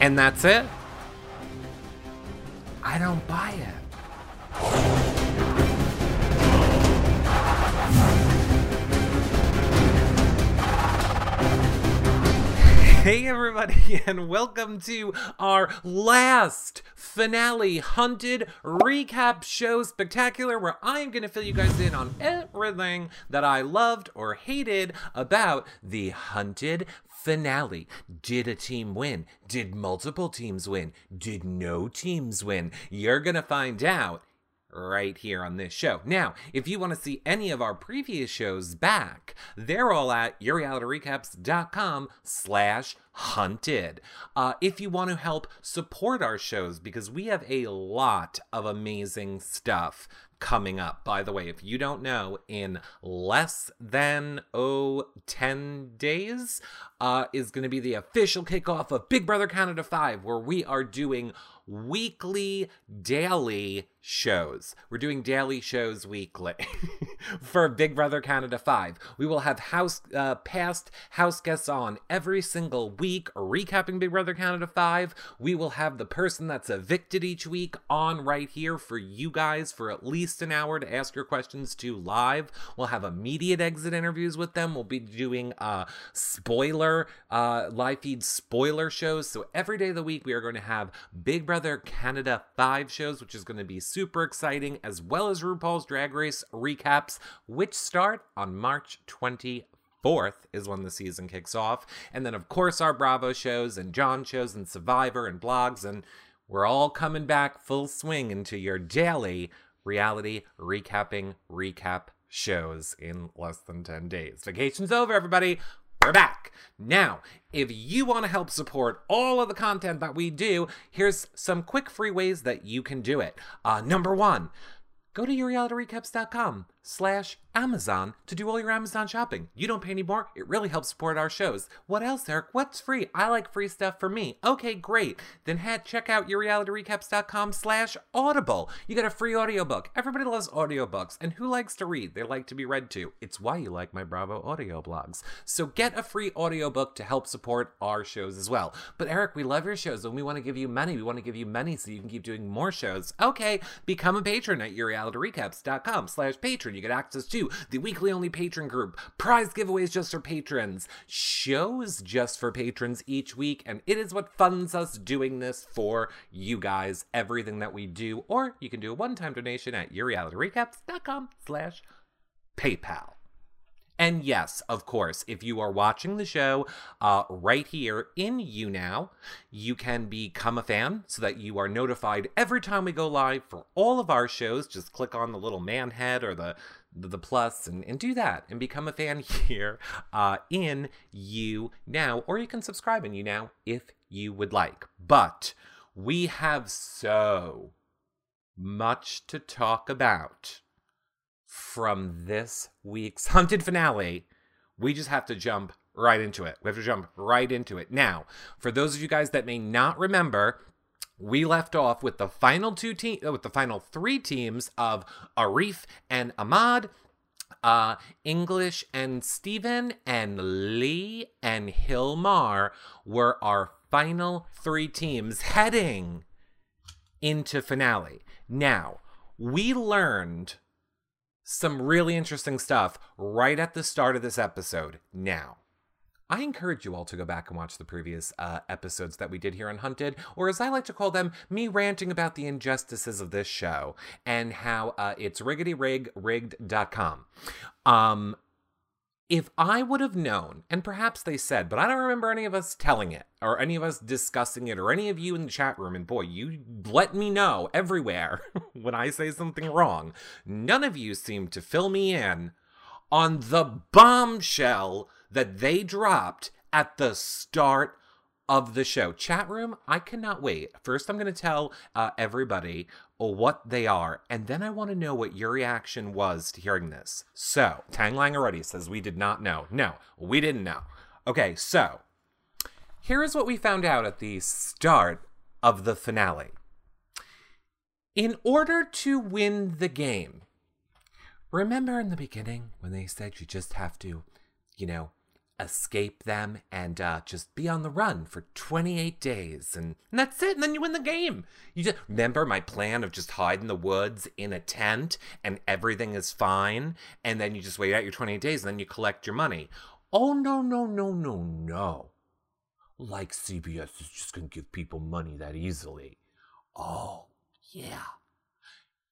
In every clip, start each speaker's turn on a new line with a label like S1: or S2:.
S1: And that's it? I don't buy it. Hey, everybody, and welcome to our last finale hunted recap show spectacular where I'm going to fill you guys in on everything that I loved or hated about the hunted finale. Did a team win? Did multiple teams win? Did no teams win? You're going to find out right here on this show. Now, if you want to see any of our previous shows back, they're all at yourrealityrecaps.com slash hunted. Uh, if you want to help support our shows, because we have a lot of amazing stuff coming up. By the way, if you don't know, in less than, oh, 10 days uh, is going to be the official kickoff of Big Brother Canada 5, where we are doing weekly, daily shows. We're doing daily shows weekly for Big Brother Canada 5. We will have house uh, past house guests on every single week recapping Big Brother Canada 5. We will have the person that's evicted each week on right here for you guys for at least an hour to ask your questions to live. We'll have immediate exit interviews with them. We'll be doing uh spoiler uh live feed spoiler shows. So every day of the week we are going to have Big Brother Canada 5 shows, which is going to be super exciting, as well as RuPaul's Drag Race recaps, which start on March 24th is when the season kicks off. And then, of course, our Bravo shows and John shows and Survivor and blogs. And we're all coming back full swing into your daily reality recapping recap shows in less than 10 days. Vacation's over, everybody. We're back. Now, if you want to help support all of the content that we do, here's some quick free ways that you can do it. Uh, number one, go to yourrealityrecaps.com slash Amazon to do all your Amazon shopping. You don't pay any more. It really helps support our shows. What else, Eric? What's free? I like free stuff for me. Okay, great. Then head check out yourrealityrecaps.com slash audible. You get a free audiobook. Everybody loves audiobooks. And who likes to read? They like to be read to. It's why you like my Bravo audio blogs. So get a free audiobook to help support our shows as well. But Eric, we love your shows and we want to give you money. We want to give you money so you can keep doing more shows. Okay, become a patron at yourrealityrecaps.com slash patron. You get access to the weekly only patron group, prize giveaways just for patrons, shows just for patrons each week, and it is what funds us doing this for you guys, everything that we do, or you can do a one-time donation at yourrealityrecaps.com slash PayPal. And yes, of course, if you are watching the show uh, right here in YouNow, you can become a fan so that you are notified every time we go live for all of our shows. Just click on the little man head or the the plus and, and do that and become a fan here uh, in you now. Or you can subscribe in YouNow if you would like. But we have so much to talk about from this week's hunted finale we just have to jump right into it we have to jump right into it now for those of you guys that may not remember we left off with the final two team with the final three teams of Arif and Ahmad, uh, English and Stephen, and Lee and Hilmar were our final three teams heading into finale. Now, we learned some really interesting stuff right at the start of this episode. Now, I encourage you all to go back and watch the previous uh, episodes that we did here on Hunted, or as I like to call them, me ranting about the injustices of this show and how uh, it's riggityrig Um, if I would have known, and perhaps they said, but I don't remember any of us telling it, or any of us discussing it, or any of you in the chat room, and boy, you let me know everywhere when I say something wrong. None of you seem to fill me in on the bombshell that they dropped at the start of the show. Chat room, I cannot wait. First, I'm going to tell uh, everybody what they are, and then I want to know what your reaction was to hearing this. So, Tang Lang already says we did not know. No, we didn't know. Okay, so here is what we found out at the start of the finale. In order to win the game, remember in the beginning when they said you just have to, you know, escape them and uh, just be on the run for 28 days. And, and that's it. And then you win the game. You just remember my plan of just hide in the woods in a tent and everything is fine? And then you just wait out your 28 days and then you collect your money. Oh no no no no no. Like cbs is just gonna give people money that easily. Oh yeah.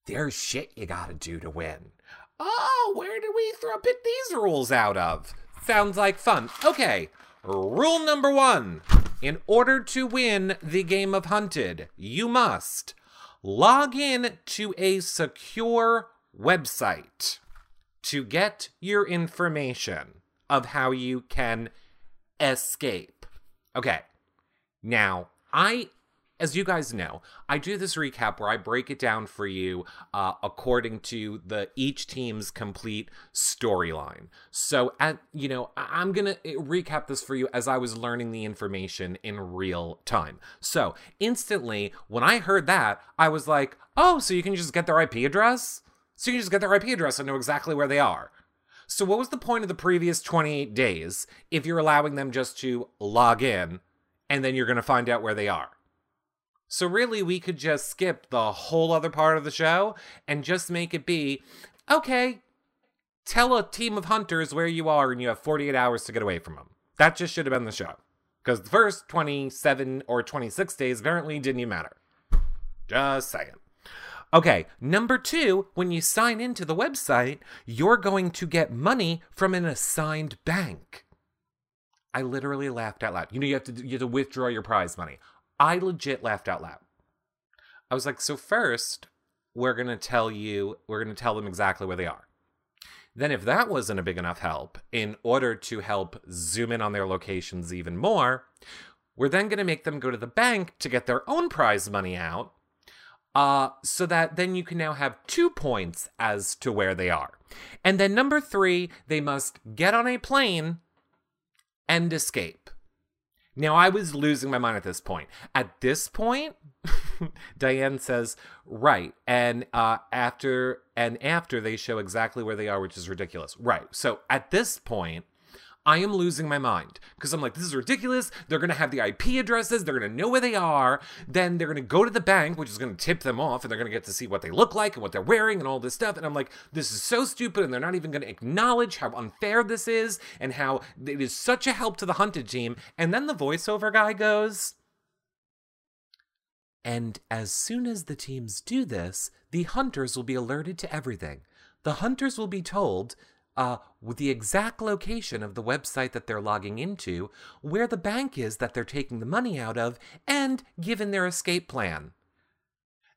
S1: There's shit you gotta do to win. Oh where do we throw pick these rules out of Sounds like fun. Okay, rule number one. In order to win the game of Hunted, you must log in to a secure website to get your information of how you can escape. Okay, now I as you guys know, I do this recap where I break it down for you uh, according to the each team's complete storyline. So, at you know, I'm gonna eh, recap this for you as I was learning the information in real time. So, instantly, when I heard that, I was like, "Oh, so you can just get their IP address? So you can just get their IP address and know exactly where they are." So, what was the point of the previous 28 days if you're allowing them just to log in and then you're to find out where they are? So really, we could just skip the whole other part of the show and just make it be, okay, tell a team of hunters where you are and you have 48 hours to get away from them. That just should have been the show. Because the first 27 or 26 days apparently didn't even matter. Just saying. Okay, number two, when you sign into the website, you're going to get money from an assigned bank. I literally laughed out loud. You know, you have to you have to withdraw your prize money. I legit laughed out loud. I was like, so first, we're going to tell you, we're going to tell them exactly where they are. Then, if that wasn't a big enough help, in order to help zoom in on their locations even more, we're then going to make them go to the bank to get their own prize money out, uh, so that then you can now have two points as to where they are. And then, number three, they must get on a plane and escape. Now, I was losing my mind at this point. At this point, Diane says, right. And uh, after and after they show exactly where they are, which is ridiculous. Right. So at this point, I am losing my mind because I'm like, this is ridiculous. They're going to have the IP addresses. They're going to know where they are. Then they're going to go to the bank, which is going to tip them off, and they're going to get to see what they look like and what they're wearing and all this stuff. And I'm like, this is so stupid. And they're not even going to acknowledge how unfair this is and how it is such a help to the hunted team. And then the voiceover guy goes, and as soon as the teams do this, the hunters will be alerted to everything. The hunters will be told uh, the exact location of the website that they're logging into, where the bank is that they're taking the money out of, and given their escape plan.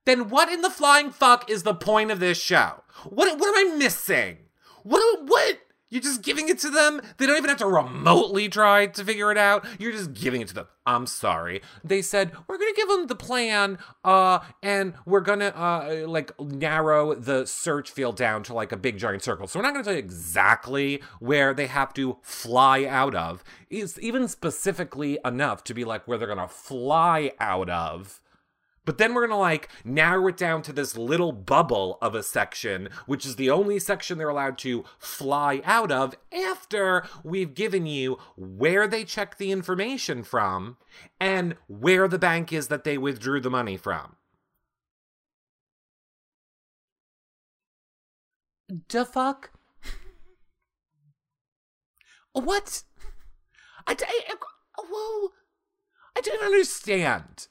S1: Then what in the flying fuck is the point of this show? What what am I missing? What what you're just giving it to them. They don't even have to remotely try to figure it out. You're just giving it to them. I'm sorry. They said we're gonna give them the plan, uh, and we're gonna uh like narrow the search field down to like a big giant circle. So we're not gonna tell you exactly where they have to fly out of. Is even specifically enough to be like where they're gonna fly out of but then we're going to like narrow it down to this little bubble of a section, which is the only section they're allowed to fly out of after we've given you where they check the information from and where the bank is that they withdrew the money from. The fuck? what? I, I, whoa. I don't understand.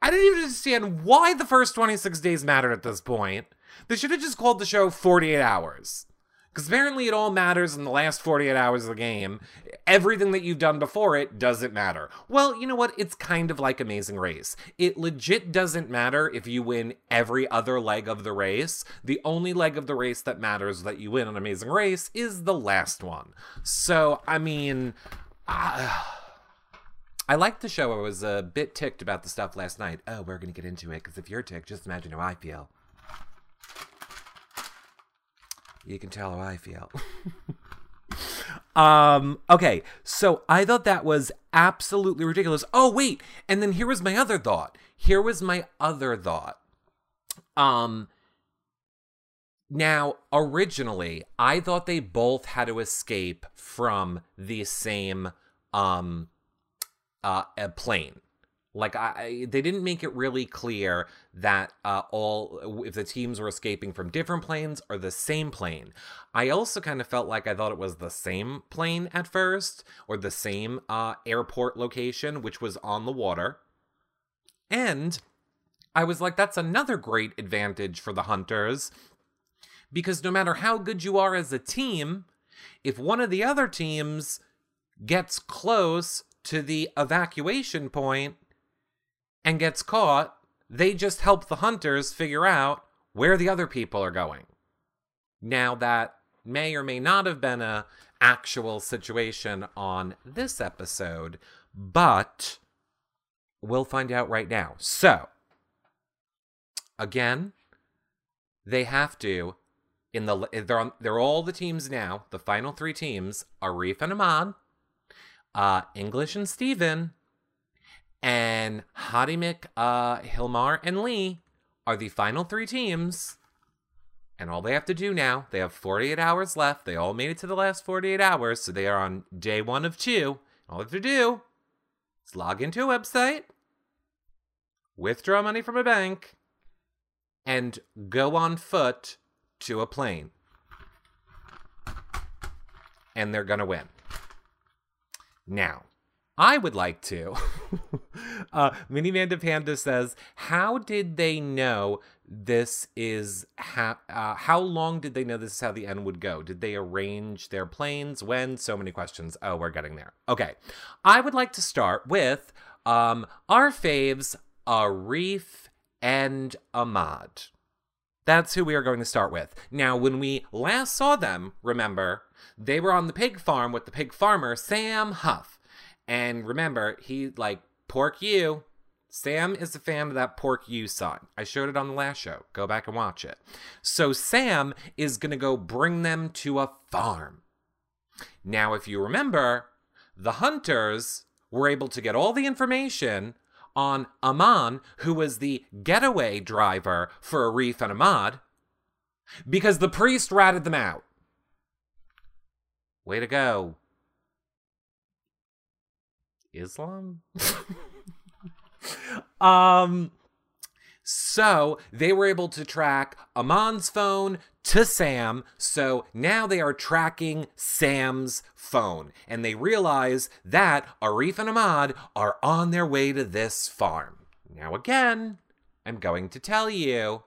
S1: I didn't even understand why the first 26 days mattered at this point. They should have just called the show 48 hours. Because apparently it all matters in the last 48 hours of the game. Everything that you've done before it doesn't matter. Well, you know what? It's kind of like Amazing Race. It legit doesn't matter if you win every other leg of the race. The only leg of the race that matters that you win on Amazing Race is the last one. So, I mean. Uh, I liked the show. I was a bit ticked about the stuff last night. Oh, we're going to get into it because if you're ticked, just imagine how I feel. You can tell how I feel. um, okay, so I thought that was absolutely ridiculous. Oh, wait. And then here was my other thought. Here was my other thought. Um, Now, originally, I thought they both had to escape from the same um uh a plane. Like I, they didn't make it really clear that uh, all if the teams were escaping from different planes or the same plane. I also kind of felt like I thought it was the same plane at first or the same uh, airport location, which was on the water. And I was like, that's another great advantage for the hunters because no matter how good you are as a team, if one of the other teams gets close to the evacuation point and gets caught, they just help the hunters figure out where the other people are going. Now that may or may not have been a actual situation on this episode, but we'll find out right now. So, again, they have to in the they're on they're all the teams now. The final three teams: Arif and Ahmad, uh, English and Steven, and Hadimik, uh, Hilmar, and Lee are the final three teams. And all they have to do now, they have 48 hours left. They all made it to the last 48 hours, so they are on day one of two. All they have to do is log into a website, withdraw money from a bank, and go on foot to a plane. And they're going to win. Now, I would like to. uh, Minimanda Panda says, How did they know this is ha- uh, how long did they know this is how the end would go? Did they arrange their planes? When? So many questions. Oh, we're getting there. Okay. I would like to start with um, our faves, Arif and Ahmad. That's who we are going to start with. Now, when we last saw them, remember, they were on the pig farm with the pig farmer, Sam Huff. And remember, he, like, pork you. Sam is a fan of that pork you song. I showed it on the last show. Go back and watch it. So, Sam is going to go bring them to a farm. Now, if you remember, the hunters were able to get all the information on Aman, who was the getaway driver for Arif and Ahmad, because the priest ratted them out. Way to go. Islam? um so they were able to track Aman's phone to Sam. So now they are tracking Sam's phone. And they realize that Arif and Ahmad are on their way to this farm. Now, again, I'm going to tell you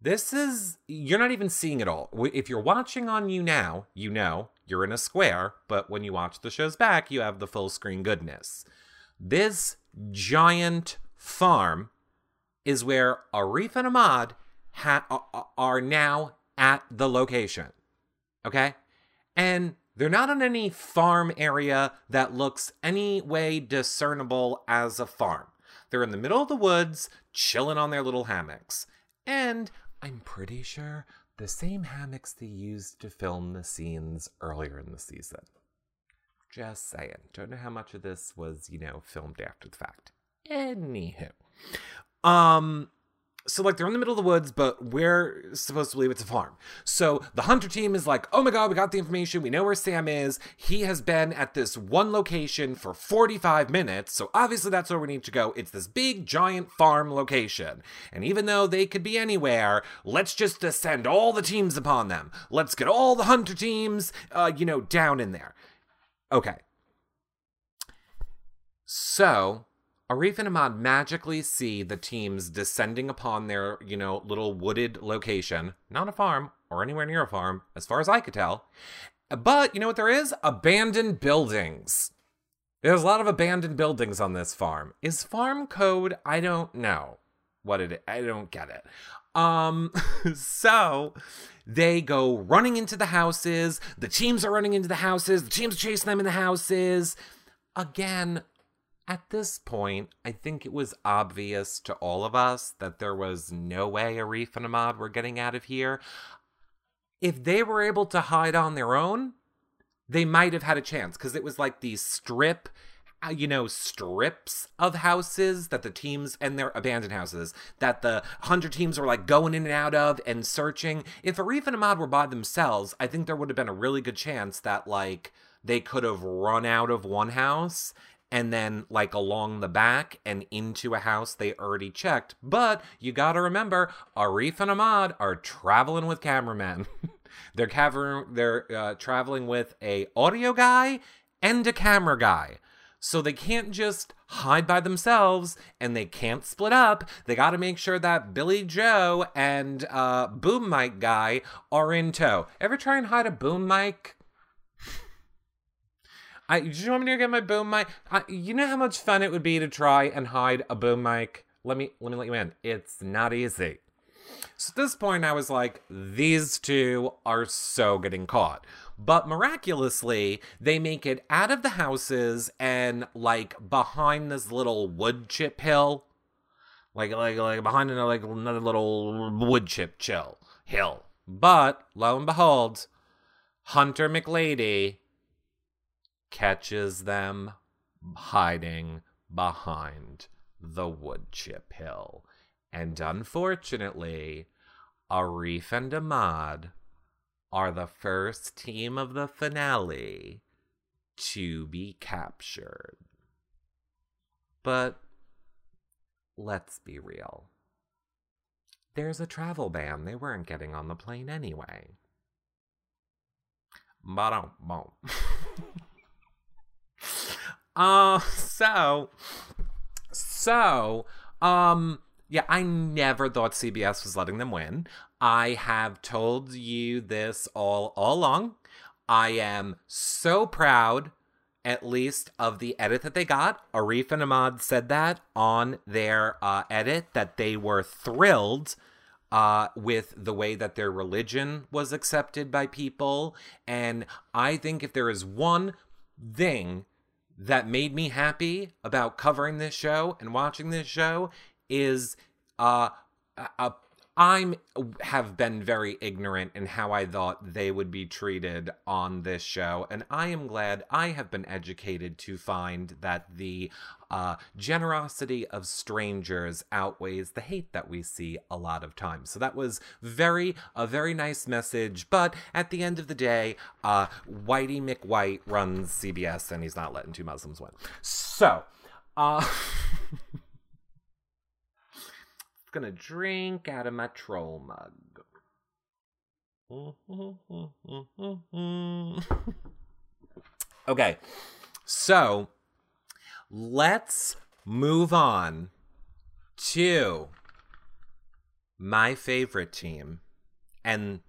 S1: this is, you're not even seeing it all. If you're watching on YouNow, you know you're in a square, but when you watch the shows back, you have the full screen goodness. This giant farm is where Arif and Ahmad ha- are now at the location. Okay? And they're not on any farm area that looks any way discernible as a farm. They're in the middle of the woods, chilling on their little hammocks. And I'm pretty sure the same hammocks they used to film the scenes earlier in the season. Just saying. Don't know how much of this was, you know, filmed after the fact. Anywho. Um, so like they're in the middle of the woods, but we're supposed to believe it's a farm. So the hunter team is like, "Oh my god, we got the information. We know where Sam is. He has been at this one location for 45 minutes. So obviously that's where we need to go. It's this big giant farm location. And even though they could be anywhere, let's just send all the teams upon them. Let's get all the hunter teams uh, you know, down in there." Okay. So, Arif and Ahmad magically see the teams descending upon their, you know, little wooded location. Not a farm or anywhere near a farm, as far as I could tell. But you know what there is? Abandoned buildings. There's a lot of abandoned buildings on this farm. Is farm code? I don't know what it. I don't get it. Um, so they go running into the houses. The teams are running into the houses. The teams chasing them in the houses. Again, at this point, I think it was obvious to all of us that there was no way Arif and Ahmad were getting out of here. If they were able to hide on their own, they might have had a chance because it was like these strip uh, you know, strips of houses that the teams and their abandoned houses that the hunter teams were like going in and out of and searching. If Arif and Ahmad were by themselves, I think there would have been a really good chance that like they could have run out of one house and then like along the back and into a house they already checked. But you gotta remember, Arif and Ahmad are traveling with cameramen. they're caver- they're uh, traveling with a audio guy and a camera guy. So they can't just hide by themselves and they can't split up. They got to make sure that Billy Joe and uh, Boom Mic guy are in tow. Ever try and hide a boom mic? I, do you want me to get my boom mic? I, you know how much fun it would be to try and hide a boom mic? Let me let me let you in. It's not easy. So at this point, I was like, these two are so getting caught. But miraculously, they make it out of the houses and like behind this little wood chip hill. Like like like behind another like another little wood chip chill hill. But lo and behold, Hunter McLady catches them hiding behind the wood chip hill. And unfortunately, Arif and Ahmad are the first team of the finale to be captured. But let's be real. There's a travel ban. They weren't getting on the plane anyway. Ba dum Uh so so um yeah, I never thought CBS was letting them win. I have told you this all all along. I am so proud, at least, of the edit that they got. Arif and Ahmad said that on their uh, edit that they were thrilled uh, with the way that their religion was accepted by people. And I think if there is one thing that made me happy about covering this show and watching this show is uh, a I'm have been very ignorant in how I thought they would be treated on this show, and I am glad I have been educated to find that the uh, generosity of strangers outweighs the hate that we see a lot of times. So that was very a very nice message. But at the end of the day, uh, Whitey McWhite runs CBS, and he's not letting two Muslims win. So. Uh, gonna drink out of my troll mug. okay, so let's move on to my favorite team and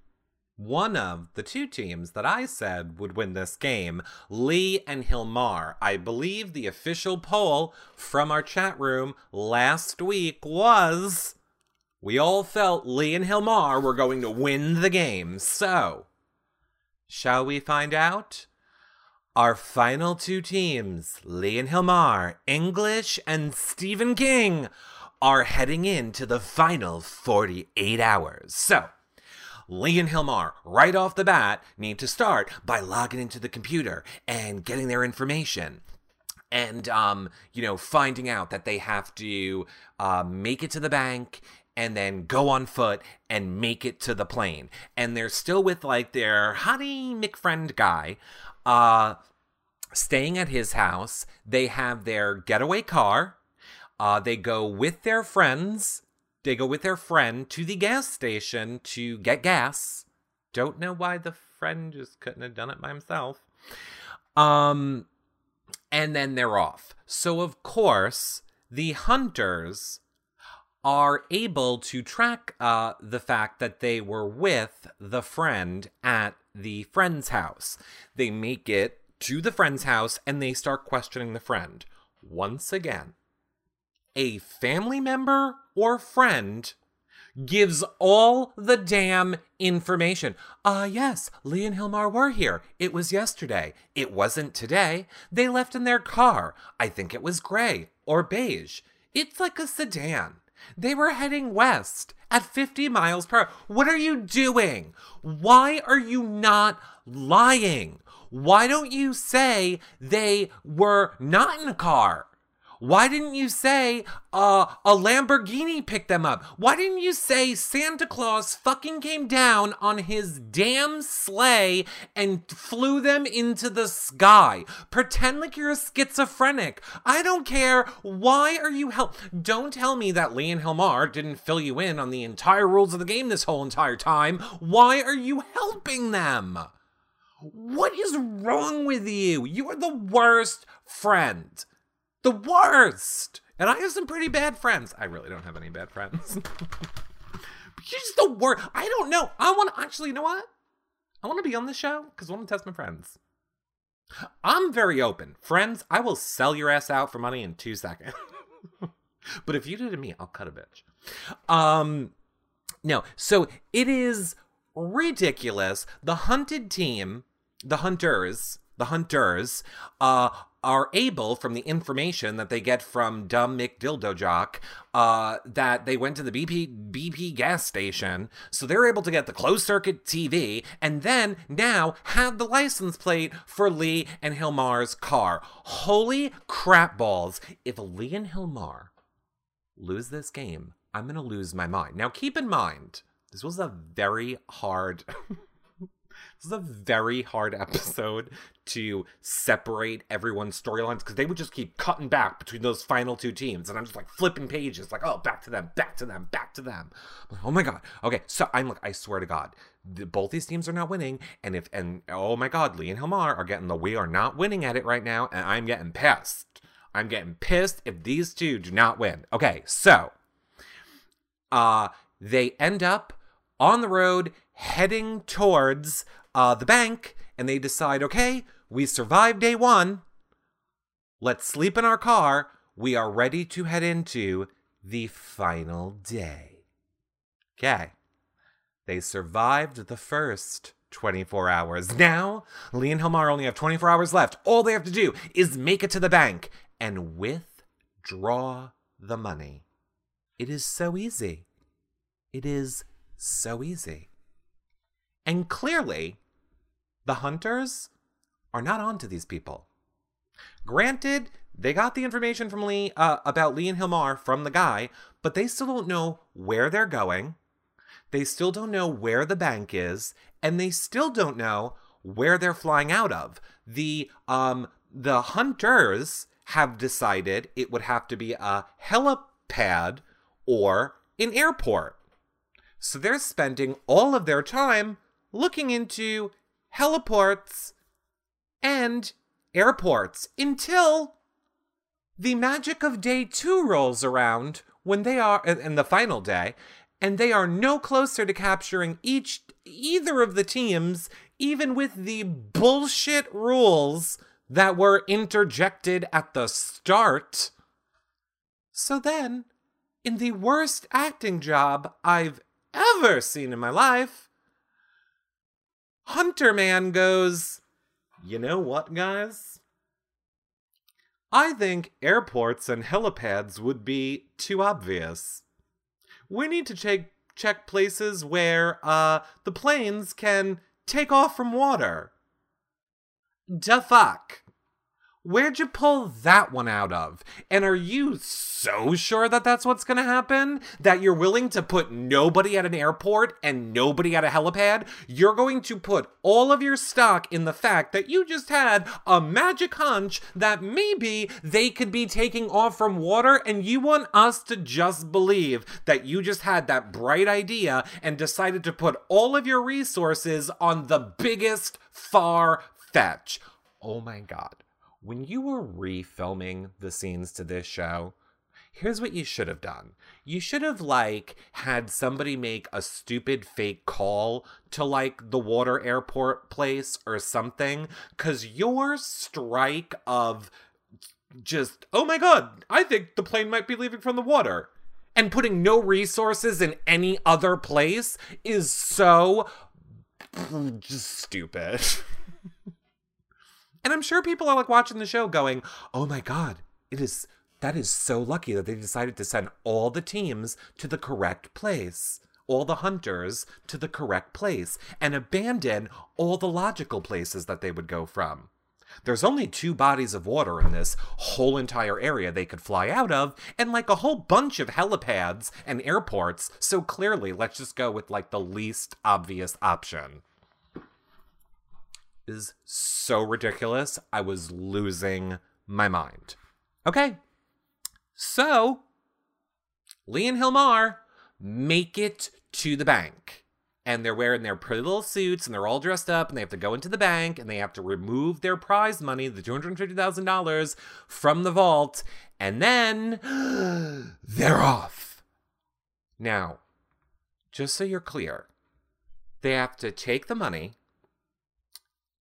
S1: one of the two teams that I said would win this game, Lee and Hilmar. I believe the official poll from our chat room last week was we all felt Lee and Hilmar were going to win the game. So, shall we find out? Our final two teams, Lee and Hilmar, English and Stephen King, are heading into the final 48 hours. So, Lee and Hilmar, right off the bat, need to start by logging into the computer and getting their information. And, um, you know, finding out that they have to uh, make it to the bank and then go on foot and make it to the plane. And they're still with like their honey McFriend guy, uh, staying at his house. They have their getaway car. Uh, they go with their friends they go with their friend to the gas station to get gas. Don't know why the friend just couldn't have done it by himself. Um, and then they're off. So, of course, the hunters are able to track uh, the fact that they were with the friend at the friend's house. They make it to the friend's house and they start questioning the friend. Once again, a family member or friend gives all the damn information. Ah, uh, yes, Lee and Hilmar were here. It was yesterday. It wasn't today. They left in their car. I think it was gray or beige. It's like a sedan. They were heading west at 50 miles per hour. What are you doing? Why are you not lying? Why don't you say they were not in a car? Why didn't you say uh, a Lamborghini picked them up? Why didn't you say Santa Claus fucking came down on his damn sleigh and flew them into the sky? Pretend like you're a schizophrenic. I don't care. Why are you help? Don't tell me that Lee and Hilmar didn't fill you in on the entire rules of the game this whole entire time. Why are you helping them? What is wrong with you? You are the worst friend. The worst. And I have some pretty bad friends. I really don't have any bad friends. You're just the worst. I don't know. I want to actually, you know what? I want to be on the show because I want to test my friends. I'm very open. Friends, I will sell your ass out for money in two seconds. but if you do to me, I'll cut a bitch. Um, no. So it is ridiculous. The hunted team, the hunters, the hunters, uh, are able, from the information that they get from dumb Mick Dildojock, uh, that they went to the BP BP gas station, so they're able to get the closed circuit TV, and then now have the license plate for Lee and Hilmar's car. Holy crap balls! If Lee and Hilmar lose this game, I'm gonna lose my mind. Now, keep in mind, this was a very hard. This is a very hard episode to separate everyone's storylines because they would just keep cutting back between those final two teams. And I'm just like flipping pages, like, oh, back to them, back to them, back to them. Like, oh my God. Okay. So I'm like, I swear to God, the, both these teams are not winning. And if, and oh my God, Lee and Hilmar are getting the we are not winning at it right now. And I'm getting pissed. I'm getting pissed if these two do not win. Okay. So, uh, they end up on the road heading towards uh, the bank and they decide, okay, we survived day one. Let's sleep in our car. We are ready to head into the final day. Okay. They survived the first 24 hours. Now, Lee and Hilmar only have 24 hours left. All they have to do is make it to the bank and withdraw the money. It is so easy. It is so easy. And clearly, the hunters are not onto these people. Granted, they got the information from Lee uh, about Lee and Hilmar from the guy, but they still don't know where they're going. They still don't know where the bank is, and they still don't know where they're flying out of. The um the hunters have decided it would have to be a helipad or an airport. So they're spending all of their time looking into heliports and airports until the magic of day two rolls around when they are in the final day and they are no closer to capturing each either of the teams even with the bullshit rules that were interjected at the start. So then in the worst acting job i've ever seen in my life Hunter Man goes, You know what, guys? I think airports and helipads would be too obvious. We need to check check places where uh the planes can take off from water. Da fuck. Where'd you pull that one out of? And are you so sure that that's what's going to happen? That you're willing to put nobody at an airport and nobody at a helipad? You're going to put all of your stock in the fact that you just had a magic hunch that maybe they could be taking off from water, and you want us to just believe that you just had that bright idea and decided to put all of your resources on the biggest far fetch. Oh my god when you were refilming the scenes to this show, here's what you should have done. You should have like had somebody make a stupid fake call to like the water airport place or something cuz your strike of just oh my god, I think the plane might be leaving from the water and putting no resources in any other place is so just stupid. And I'm sure people are like watching the show going, "Oh my god, it is that is so lucky that they decided to send all the teams to the correct place." all the hunters to the correct place and abandon all the logical places that they would go from. There's only two bodies of water in this whole entire area they could fly out of, and like a whole bunch of helipads and airports, so clearly let's just go with like the least obvious option. Is so ridiculous. I was losing my mind. Okay. So, Lee and Hilmar make it to the bank and they're wearing their pretty little suits and they're all dressed up and they have to go into the bank and they have to remove their prize money, the $250,000 from the vault, and then they're off. Now, just so you're clear, they have to take the money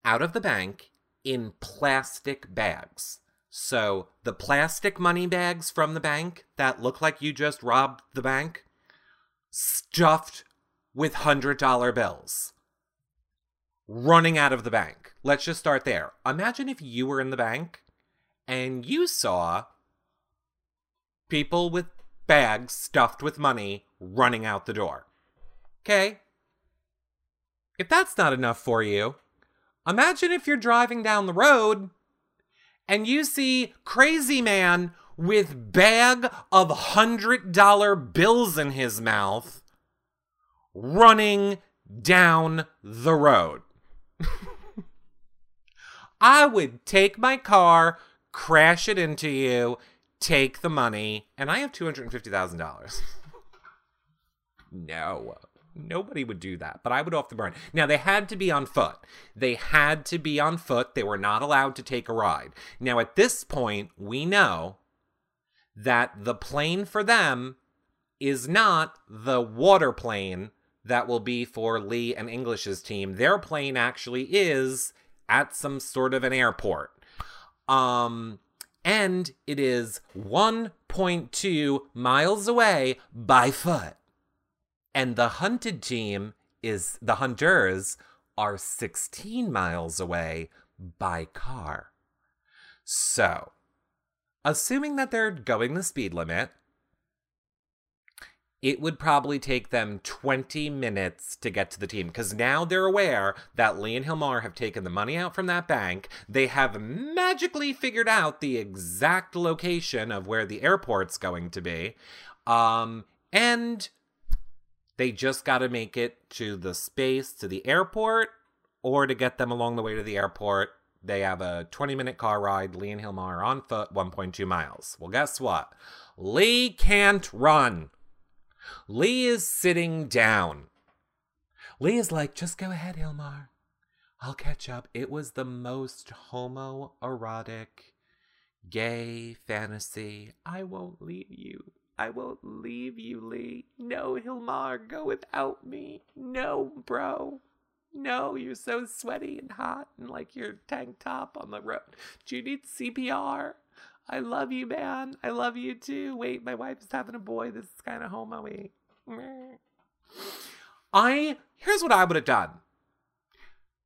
S1: out of the bank in plastic bags. So, the plastic money bags from the bank that look like you just robbed the bank, stuffed with $100 bills running out of the bank. Let's just start there. Imagine if you were in the bank and you saw people with bags stuffed with money running out the door. Okay? If that's not enough for you, imagine if you're driving down the road and you see crazy man with bag of $100 bills in his mouth running down the road. I would take my car, crash it into you, take the money, and I have $250,000. no. Nobody would do that, but I would off the burn. Now, they had to be on foot. They had to be on foot. They were not allowed to take a ride. Now, at this point, we know that the plane for them is not the water plane that will be for Lee and English's team. Their plane actually is at some sort of an airport. Um and it is 1.2 miles away by foot. And the hunted team is the hunters are 16 miles away by car. So, assuming that they're going the speed limit, it would probably take them 20 minutes to get to the team because now they're aware that Lee and Hilmar have taken the money out from that bank. They have magically figured out the exact location of where the airport's going to be. Um, and they just got to make it to the space to the airport or to get them along the way to the airport. They have a 20 minute car ride. Lee and Hilmar are on foot, 1.2 miles. Well, guess what? Lee can't run. Lee is sitting down. Lee is like, just go ahead, Hilmar. I'll catch up. It was the most homoerotic, gay fantasy. I won't leave you. I won't leave you, Lee. No, Hilmar, go without me. No, bro. No, you're so sweaty and hot and like your tank top on the road. Do you need CPR? I love you, man. I love you too. Wait, my wife is having a boy. This is kind of homo-y. I here's what I would have done.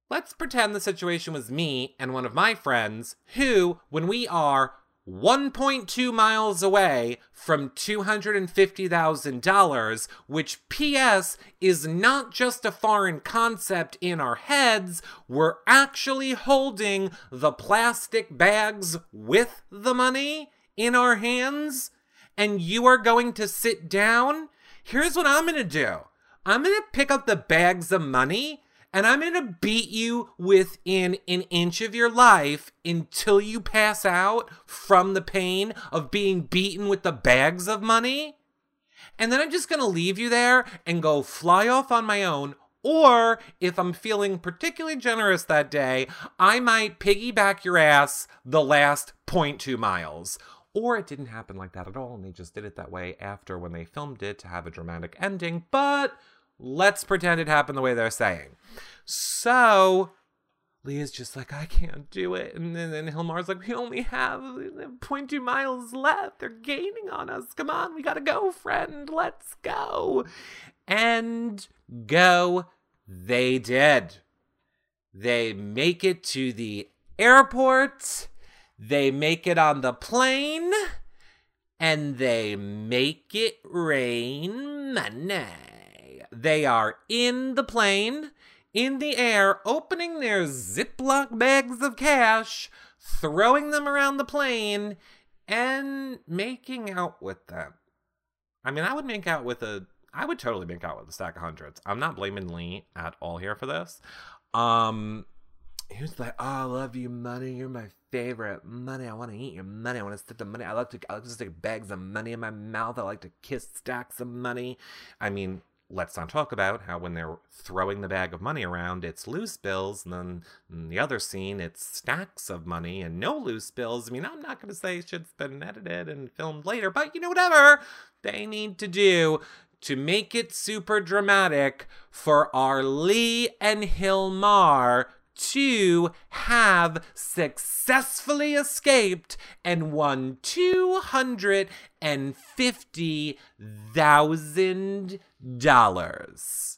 S1: Let's pretend the situation was me and one of my friends who, when we are 1.2 miles away from $250,000, which, P.S., is not just a foreign concept in our heads. We're actually holding the plastic bags with the money in our hands, and you are going to sit down. Here's what I'm going to do I'm going to pick up the bags of money and I'm going to beat you within an inch of your life until you pass out from the pain of being beaten with the bags of money. And then I'm just going to leave you there and go fly off on my own. Or if I'm feeling particularly generous that day, I might piggyback your ass the last 0.2 miles. Or it didn't happen like that at all, and they just did it that way after when they filmed it to have a dramatic ending. But Let's pretend it happened the way they're saying. So Leah's just like, I can't do it. And then, then Hilmar's like, we only have 0.2 miles left. They're gaining on us. Come on, we gotta go, friend. Let's go. And go they did. They make it to the airport. They make it on the plane. And they make it rain money. They are in the plane, in the air, opening their Ziploc bags of cash, throwing them around the plane, and making out with them. I mean, I would make out with a. I would totally make out with a stack of hundreds. I'm not blaming Lee at all here for this. Um, he was like, "Oh, I love you, money. You're my favorite. Money. I want to eat your money. I want to stick the money. I like to. I like to stick bags of money in my mouth. I like to kiss stacks of money. I mean, let's not talk about how when they're throwing the bag of money around, it's loose bills, and then in the other scene, it's stacks of money and no loose bills. I mean, I'm not going to say shit's been edited and filmed later, but you know, whatever they need to do to make it super dramatic for our Lee and Hilmar to have successfully escaped and won $250,000.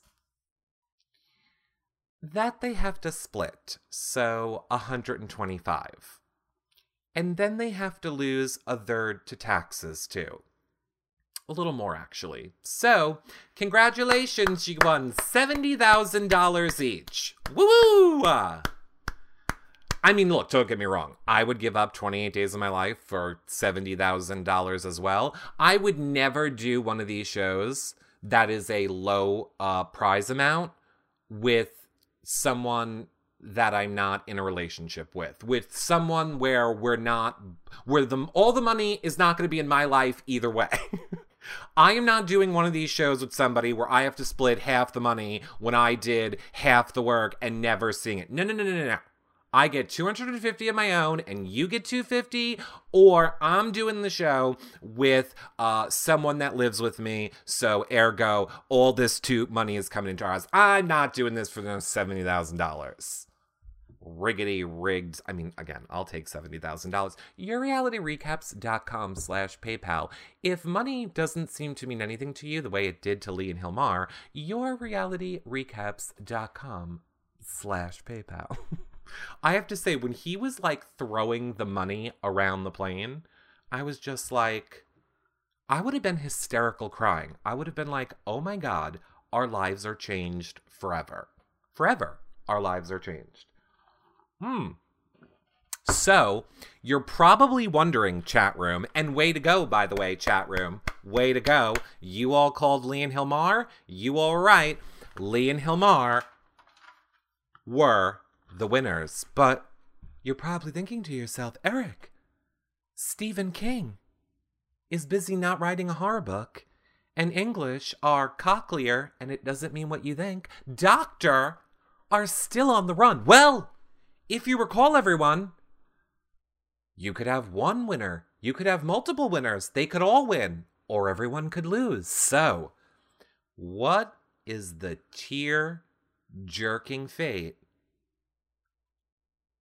S1: That they have to split, so 125. And then they have to lose a third to taxes too. A little more, actually. So, congratulations, you won $70,000 each. Woo woo! I mean, look, don't get me wrong. I would give up 28 days of my life for $70,000 as well. I would never do one of these shows that is a low uh, prize amount with someone that I'm not in a relationship with, with someone where we're not, where the all the money is not going to be in my life either way. I am not doing one of these shows with somebody where I have to split half the money when I did half the work and never seeing it. No, no, no, no, no, no. I get 250 of my own and you get 250 or I'm doing the show with uh, someone that lives with me so ergo all this two money is coming into ours. I'm not doing this for the $70,000 riggedy rigged i mean again i'll take $70000 yourrealityrecaps.com slash paypal. If money doesn't seem to mean anything to you the way it did to lee and hilmar yourrealityrecaps.com slash paypal. I have to say when he was like throwing the money around the plane i was just like i would have been hysterical crying. I would have been like oh my god our lives are changed forever. Forever our lives are changed Hmm. So, you're probably wondering, chat room, and way to go, by the way, chat room. Way to go. You all called Lee and Hilmar. You all right. Lee and Hilmar were the winners. But you're probably thinking to yourself, Eric, Stephen King is busy not writing a horror book, and English are cocklier, and it doesn't mean what you think. Doctor are still on the run. Well, if you recall, everyone, you could have one winner, you could have multiple winners, they could all win, or everyone could lose. So, what is the tear jerking fate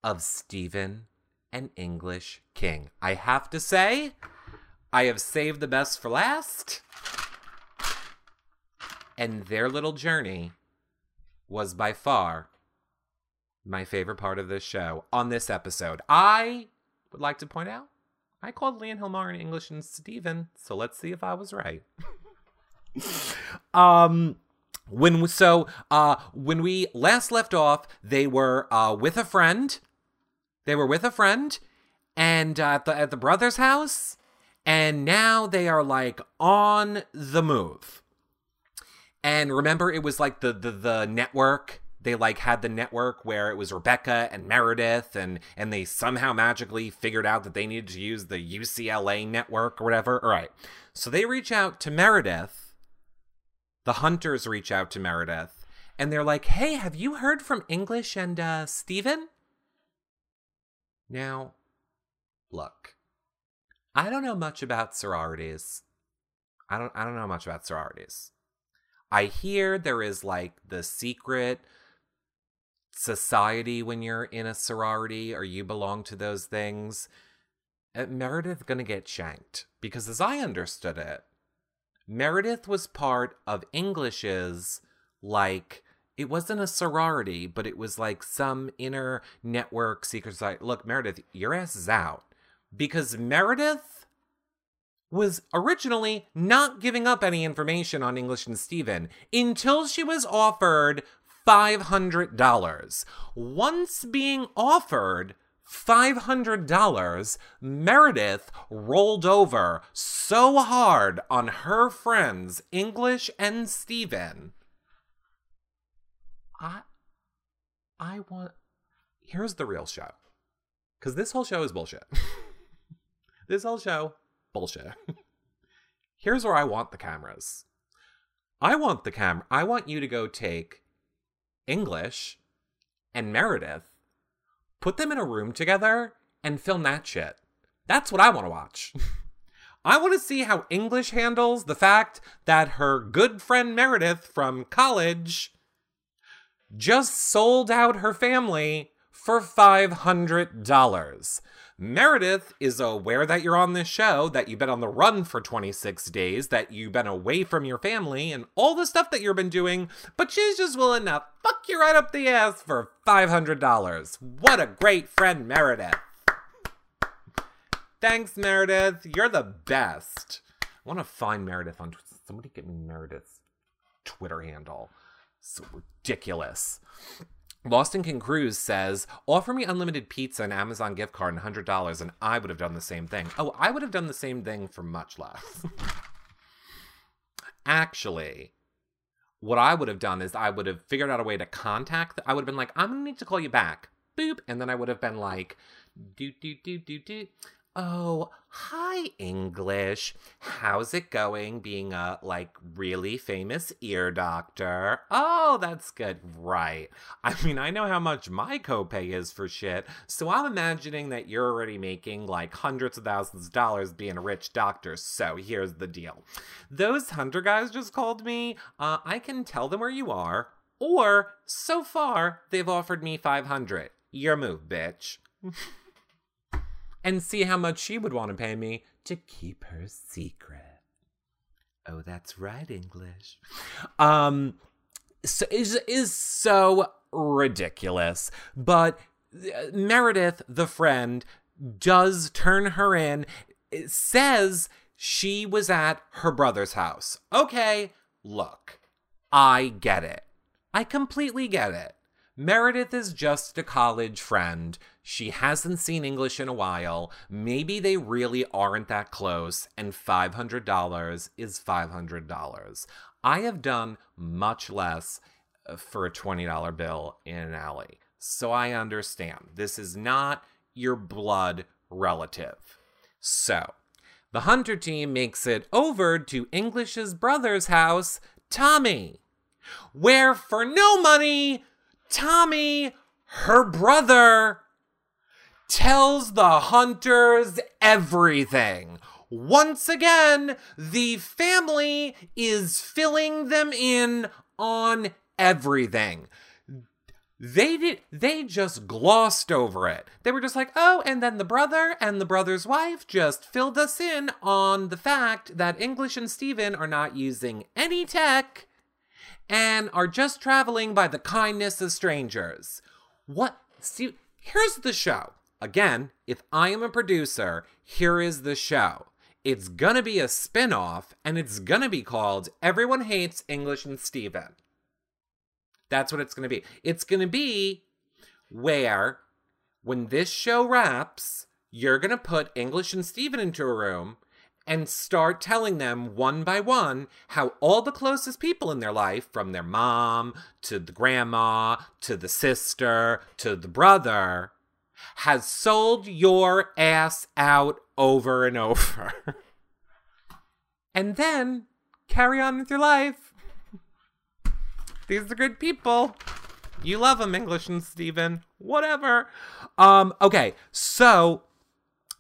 S1: of Stephen and English King? I have to say, I have saved the best for last. And their little journey was by far my favorite part of this show on this episode. I would like to point out I called Leon Hilmar in English and Steven, so let's see if I was right. um when so uh when we last left off, they were uh with a friend. They were with a friend and uh, at the at the brother's house and now they are like on the move. And remember it was like the the the network they like had the network where it was Rebecca and Meredith and and they somehow magically figured out that they needed to use the UCLA network or whatever. All right. So they reach out to Meredith. The hunters reach out to Meredith and they're like, "Hey, have you heard from English and uh Steven?" Now, look. I don't know much about sororities. I don't I don't know much about sororities. I hear there is like the secret society when you're in a sorority or you belong to those things, uh, Meredith gonna get shanked because as I understood it, Meredith was part of English's like it wasn't a sorority, but it was like some inner network secret site. Look, Meredith, your ass is out because Meredith was originally not giving up any information on English and Stephen until she was offered $500. Once being offered $500, Meredith rolled over so hard on her friends, English and Steven. I I want here's the real show. Cuz this whole show is bullshit. this whole show bullshit. here's where I want the cameras. I want the camera. I want you to go take English and Meredith put them in a room together and film that shit. That's what I want to watch. I want to see how English handles the fact that her good friend Meredith from college just sold out her family for $500. Meredith is aware that you're on this show, that you've been on the run for 26 days, that you've been away from your family, and all the stuff that you've been doing, but she's just willing to fuck you right up the ass for $500. What a great friend, Meredith. Thanks, Meredith. You're the best. I want to find Meredith on Twitter. Somebody get me Meredith's Twitter handle. So ridiculous. Lost King Cruise says, offer me unlimited pizza and Amazon gift card and $100, and I would have done the same thing. Oh, I would have done the same thing for much less. Actually, what I would have done is I would have figured out a way to contact. I would have been like, I'm going to need to call you back. Boop. And then I would have been like, do, do, do, do, do. Oh, hi, English. How's it going being a, like, really famous ear doctor? Oh, that's good. Right. I mean, I know how much my copay is for shit, so I'm imagining that you're already making, like, hundreds of thousands of dollars being a rich doctor. So here's the deal those hunter guys just called me. Uh, I can tell them where you are, or so far, they've offered me 500. Your move, bitch. and see how much she would want to pay me to keep her secret. Oh, that's right, English. Um, so is is so ridiculous, but uh, Meredith, the friend, does turn her in. It says she was at her brother's house. Okay, look, I get it. I completely get it. Meredith is just a college friend. She hasn't seen English in a while. Maybe they really aren't that close, and $500 is $500. I have done much less uh, for a $20 bill in an alley. So I understand. This is not your blood relative. So, the hunter team makes it over to English's brother's house, Tommy, where for no money, Tommy, her brother, tells the hunters everything. Once again, the family is filling them in on everything. They did they just glossed over it. They were just like, "Oh, and then the brother and the brother's wife just filled us in on the fact that English and Steven are not using any tech and are just traveling by the kindness of strangers. What? See, here's the show. Again, if I am a producer, here is the show. It's gonna be a spin off, and it's gonna be called Everyone Hates English and Steven. That's what it's gonna be. It's gonna be where, when this show wraps, you're gonna put English and Steven into a room and start telling them one by one how all the closest people in their life, from their mom to the grandma to the sister to the brother, has sold your ass out over and over. and then carry on with your life. These are good people. You love them, English and Steven. Whatever. Um, okay, so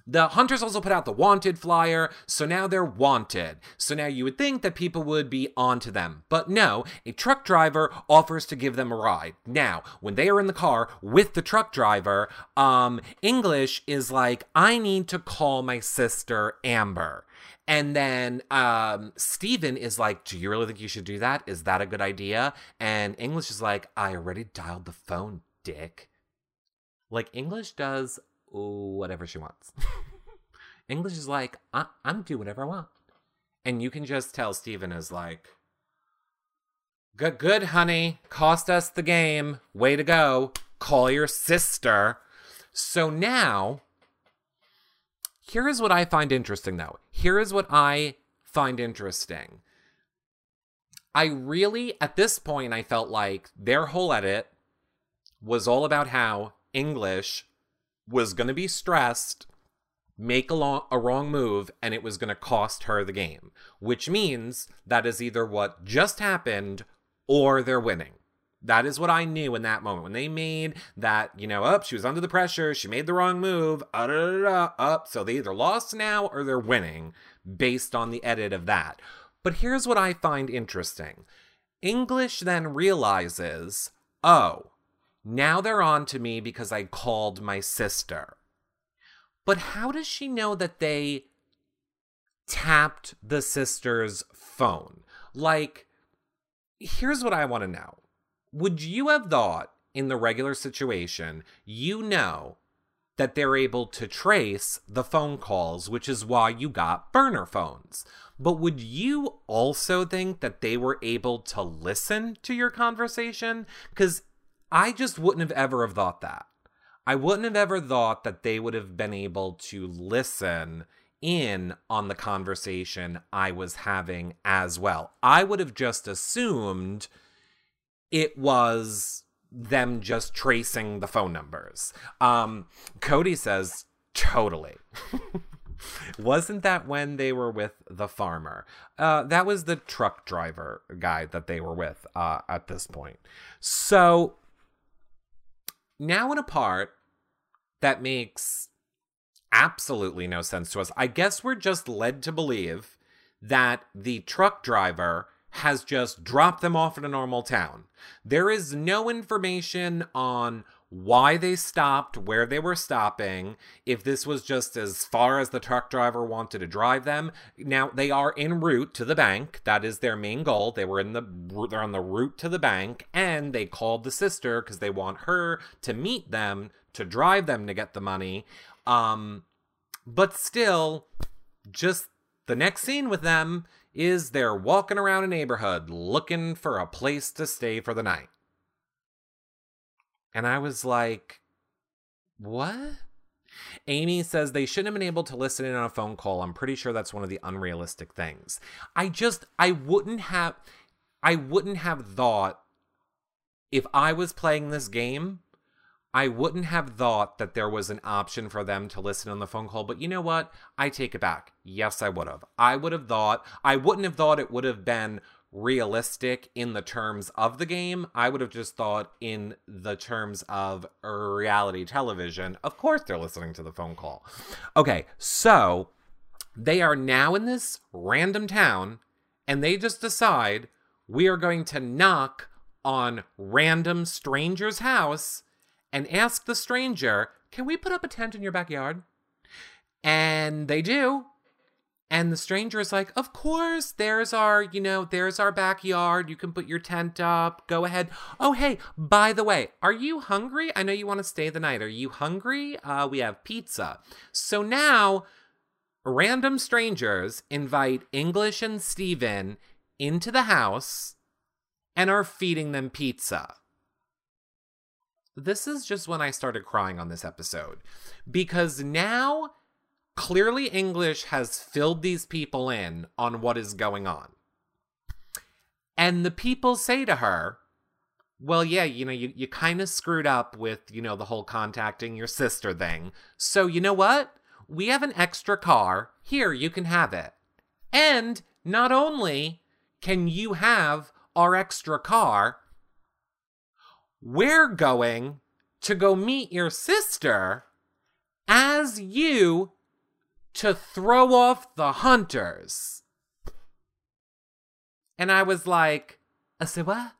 S1: the hunters also put out the wanted flyer, so now they're wanted. So now you would think that people would be onto them. But no, a truck driver offers to give them a ride. Now, when they are in the car with the truck driver, um, English is like, I need to call my sister Amber. And then um, Steven is like, Do you really think you should do that? Is that a good idea? And English is like, I already dialed the phone, dick. Like, English does whatever she wants. English is like, I- I'm do whatever I want. And you can just tell Steven is like, Good, good, honey. Cost us the game. Way to go. Call your sister. So now, here is what I find interesting, though. Here is what I find interesting. I really, at this point, I felt like their whole edit was all about how English was going to be stressed, make a, long, a wrong move, and it was going to cost her the game. Which means that is either what just happened or they're winning. That is what I knew in that moment. When they made that, you know, up, she was under the pressure, she made the wrong move, uh, up. So they either lost now or they're winning based on the edit of that. But here's what I find interesting English then realizes, oh, now they're on to me because I called my sister. But how does she know that they tapped the sister's phone? Like, here's what I want to know. Would you have thought in the regular situation, you know that they're able to trace the phone calls, which is why you got burner phones. But would you also think that they were able to listen to your conversation? Because I just wouldn't have ever have thought that. I wouldn't have ever thought that they would have been able to listen in on the conversation I was having as well. I would have just assumed it was them just tracing the phone numbers. Um, Cody says, totally. Wasn't that when they were with the farmer? Uh, that was the truck driver guy that they were with uh, at this point. So now in a part that makes absolutely no sense to us. I guess we're just led to believe that the truck driver has just dropped them off in a normal town. There is no information on why they stopped, where they were stopping, if this was just as far as the truck driver wanted to drive them. Now they are en route to the bank. That is their main goal. They were in the they're on the route to the bank and they called the sister cuz they want her to meet them to drive them to get the money. Um but still just the next scene with them is they're walking around a neighborhood looking for a place to stay for the night. And I was like, what? Amy says they shouldn't have been able to listen in on a phone call. I'm pretty sure that's one of the unrealistic things. I just I wouldn't have I wouldn't have thought if I was playing this game I wouldn't have thought that there was an option for them to listen on the phone call, but you know what? I take it back. Yes, I would have. I would have thought, I wouldn't have thought it would have been realistic in the terms of the game. I would have just thought in the terms of reality television. Of course, they're listening to the phone call. Okay, so they are now in this random town and they just decide we are going to knock on random stranger's house and ask the stranger, Can we put up a tent in your backyard? And they do. And the stranger is like, Of course, there's our, you know, there's our backyard. You can put your tent up. Go ahead. Oh, hey, by the way, are you hungry? I know you want to stay the night. Are you hungry? Uh, we have pizza. So now, random strangers invite English and Steven into the house and are feeding them pizza. This is just when I started crying on this episode. Because now, clearly, English has filled these people in on what is going on. And the people say to her, well, yeah, you know, you, you kind of screwed up with, you know, the whole contacting your sister thing. So, you know what? We have an extra car. Here, you can have it. And not only can you have our extra car, we're going to go meet your sister as you to throw off the hunters. And I was like, I said, what?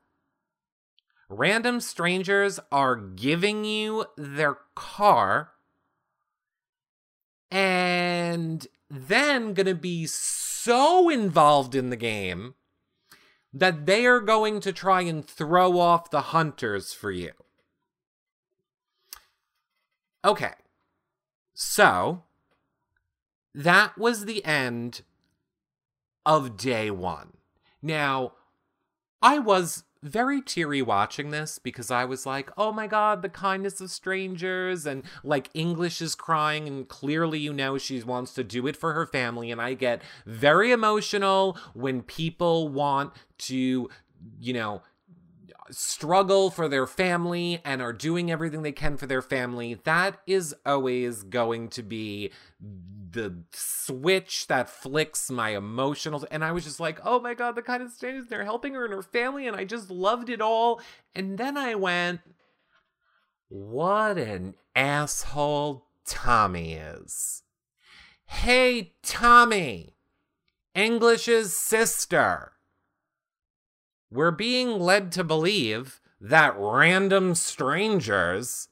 S1: Random strangers are giving you their car and then gonna be so involved in the game that they are going to try and throw off the hunters for you. Okay. So, that was the end of day one. Now, I was very teary watching this because I was like, oh my god, the kindness of strangers, and like English is crying, and clearly you know she wants to do it for her family. And I get very emotional when people want to, you know, struggle for their family and are doing everything they can for their family, that is always going to be the switch that flicks my emotional. And I was just like, oh my God, the kind of strangers, they're helping her and her family. And I just loved it all. And then I went, what an asshole Tommy is. Hey, Tommy, English's sister we're being led to believe that random strangers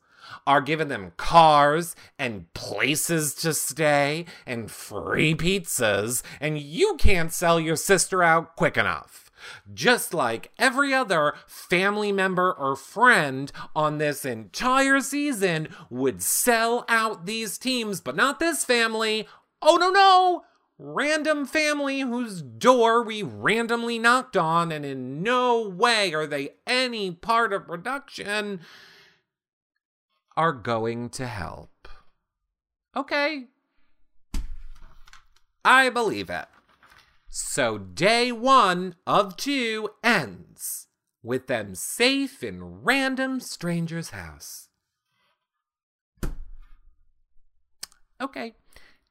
S1: are giving them cars and places to stay and free pizzas, and you can't sell your sister out quick enough. Just like every other family member or friend on this entire season would sell out these teams, but not this family. Oh no, no! Random family whose door we randomly knocked on, and in no way are they any part of production, are going to help. Okay. I believe it. So day one of two ends with them safe in random stranger's house. Okay.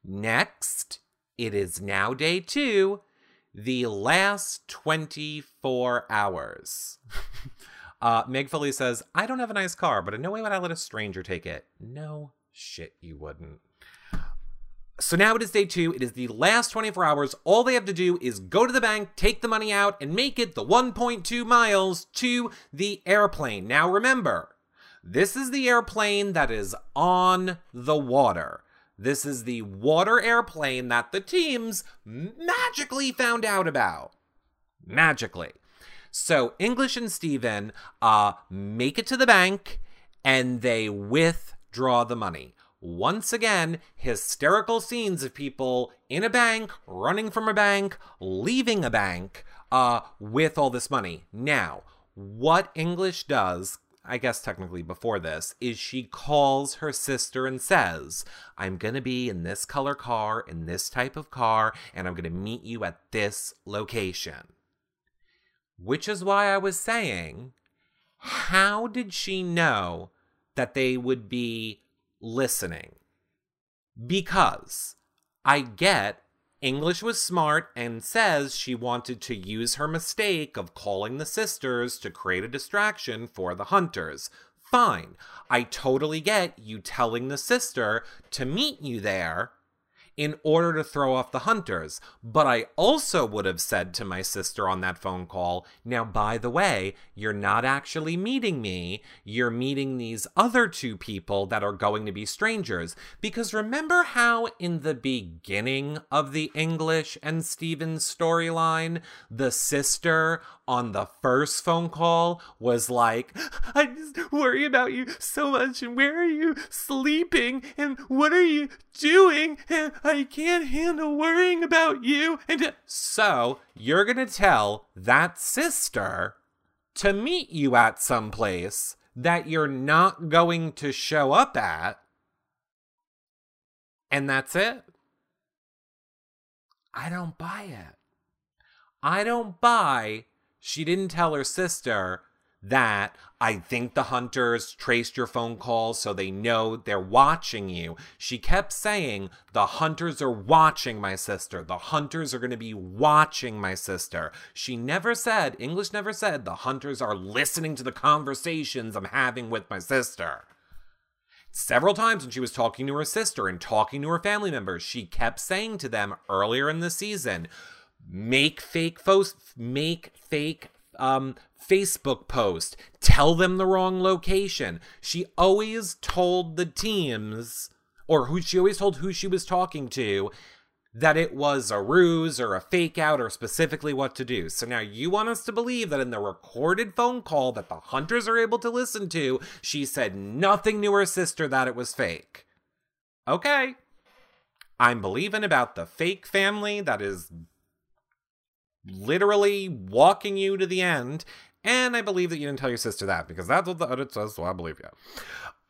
S1: Next it is now day two, the last 24 hours. uh, Meg Foley says, I don't have a nice car, but in no way would I let a stranger take it. No shit, you wouldn't. So now it is day two. It is the last 24 hours. All they have to do is go to the bank, take the money out, and make it the 1.2 miles to the airplane. Now remember, this is the airplane that is on the water. This is the water airplane that the teams magically found out about. Magically. So English and Steven uh, make it to the bank and they withdraw the money. Once again, hysterical scenes of people in a bank, running from a bank, leaving a bank uh, with all this money. Now, what English does I guess technically before this, is she calls her sister and says, I'm going to be in this color car, in this type of car, and I'm going to meet you at this location. Which is why I was saying, how did she know that they would be listening? Because I get English was smart and says she wanted to use her mistake of calling the sisters to create a distraction for the hunters. Fine. I totally get you telling the sister to meet you there in order to throw off the hunters. But I also would have said to my sister on that phone call, now, by the way, you're not actually meeting me. You're meeting these other two people that are going to be strangers. Because remember how in the beginning of the English and Stevens storyline, the sister on the first phone call was like, I just worry about you so much, and where are you sleeping, and what are you doing, and I can't handle worrying about you. And so you're gonna tell that sister to meet you at some place that you're not going to show up at, and that's it. I don't buy it. I don't buy she didn't tell her sister that I think the hunters traced your phone calls so they know they're watching you. She kept saying, The hunters are watching my sister. The hunters are going to be watching my sister. She never said, English never said, the hunters are listening to the conversations I'm having with my sister. Several times when she was talking to her sister and talking to her family members, she kept saying to them earlier in the season, make fake fo- make fake um, Facebook post, tell them the wrong location. She always told the teams, or who she always told who she was talking to, that it was a ruse or a fake out or specifically what to do. So now you want us to believe that in the recorded phone call that the hunters are able to listen to, she said nothing to her sister that it was fake. Okay. I'm believing about the fake family that is literally walking you to the end. And I believe that you didn't tell your sister that because that's what the edit says, so I believe you.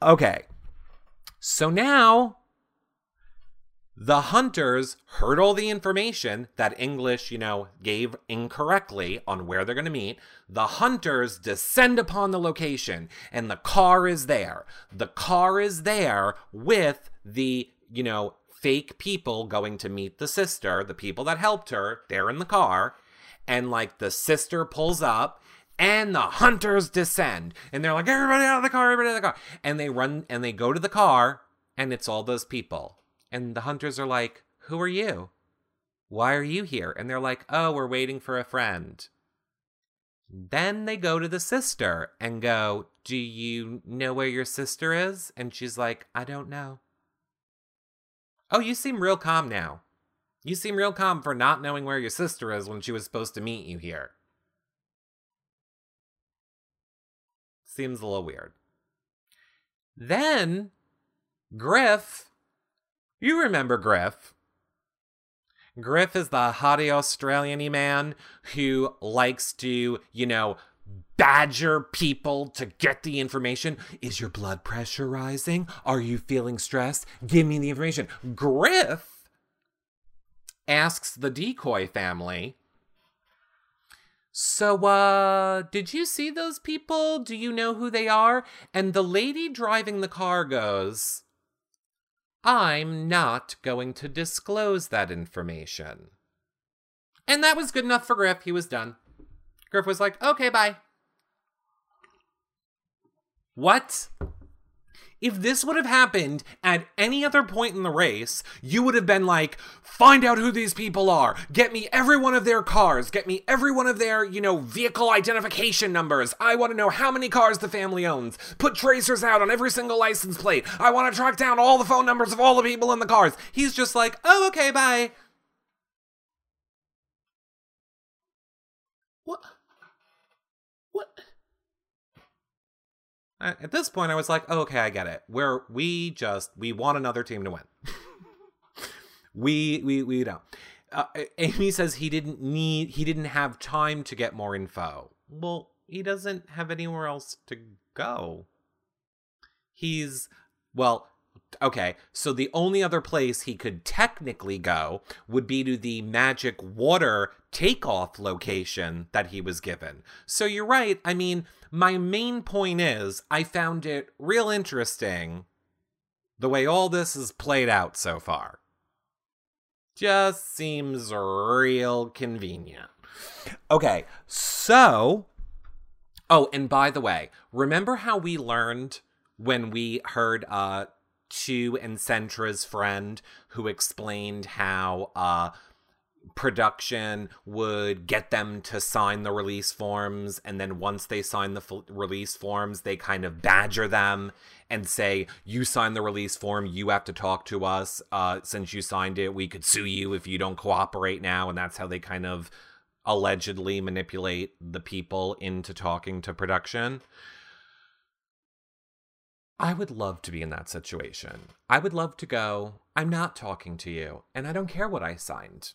S1: Okay. So now the hunters heard all the information that English, you know, gave incorrectly on where they're going to meet. The hunters descend upon the location and the car is there. The car is there with the, you know, fake people going to meet the sister, the people that helped her, they're in the car. And like the sister pulls up and the hunters descend. And they're like, everybody out of the car, everybody out of the car. And they run and they go to the car and it's all those people. And the hunters are like, who are you? Why are you here? And they're like, oh, we're waiting for a friend. Then they go to the sister and go, Do you know where your sister is? And she's like, I don't know. Oh, you seem real calm now. You seem real calm for not knowing where your sister is when she was supposed to meet you here. Seems a little weird. Then, Griff. You remember Griff. Griff is the haughty Australian man who likes to, you know, badger people to get the information. Is your blood pressure rising? Are you feeling stressed? Give me the information. Griff asks the decoy family, So, uh, did you see those people? Do you know who they are? And the lady driving the car goes, I'm not going to disclose that information. And that was good enough for Griff. He was done. Griff was like, okay, bye. What? If this would have happened at any other point in the race, you would have been like, find out who these people are. Get me every one of their cars. Get me every one of their, you know, vehicle identification numbers. I want to know how many cars the family owns. Put tracers out on every single license plate. I want to track down all the phone numbers of all the people in the cars. He's just like, oh, okay, bye. What? At this point, I was like, oh, okay, I get it. Where we just we want another team to win. we we we don't. Uh, Amy says he didn't need he didn't have time to get more info. Well, he doesn't have anywhere else to go. He's well, okay. So the only other place he could technically go would be to the magic water takeoff location that he was given. So you're right. I mean, my main point is I found it real interesting the way all this is played out so far. Just seems real convenient. Okay, so. Oh, and by the way, remember how we learned when we heard uh Chu and Centra's friend who explained how uh production would get them to sign the release forms and then once they sign the f- release forms they kind of badger them and say you signed the release form you have to talk to us. Uh, since you signed it we could sue you if you don't cooperate now. And that's how they kind of allegedly manipulate the people into talking to production I would love to be in that situation. I would love to go, I'm not talking to you, and I don't care what I signed.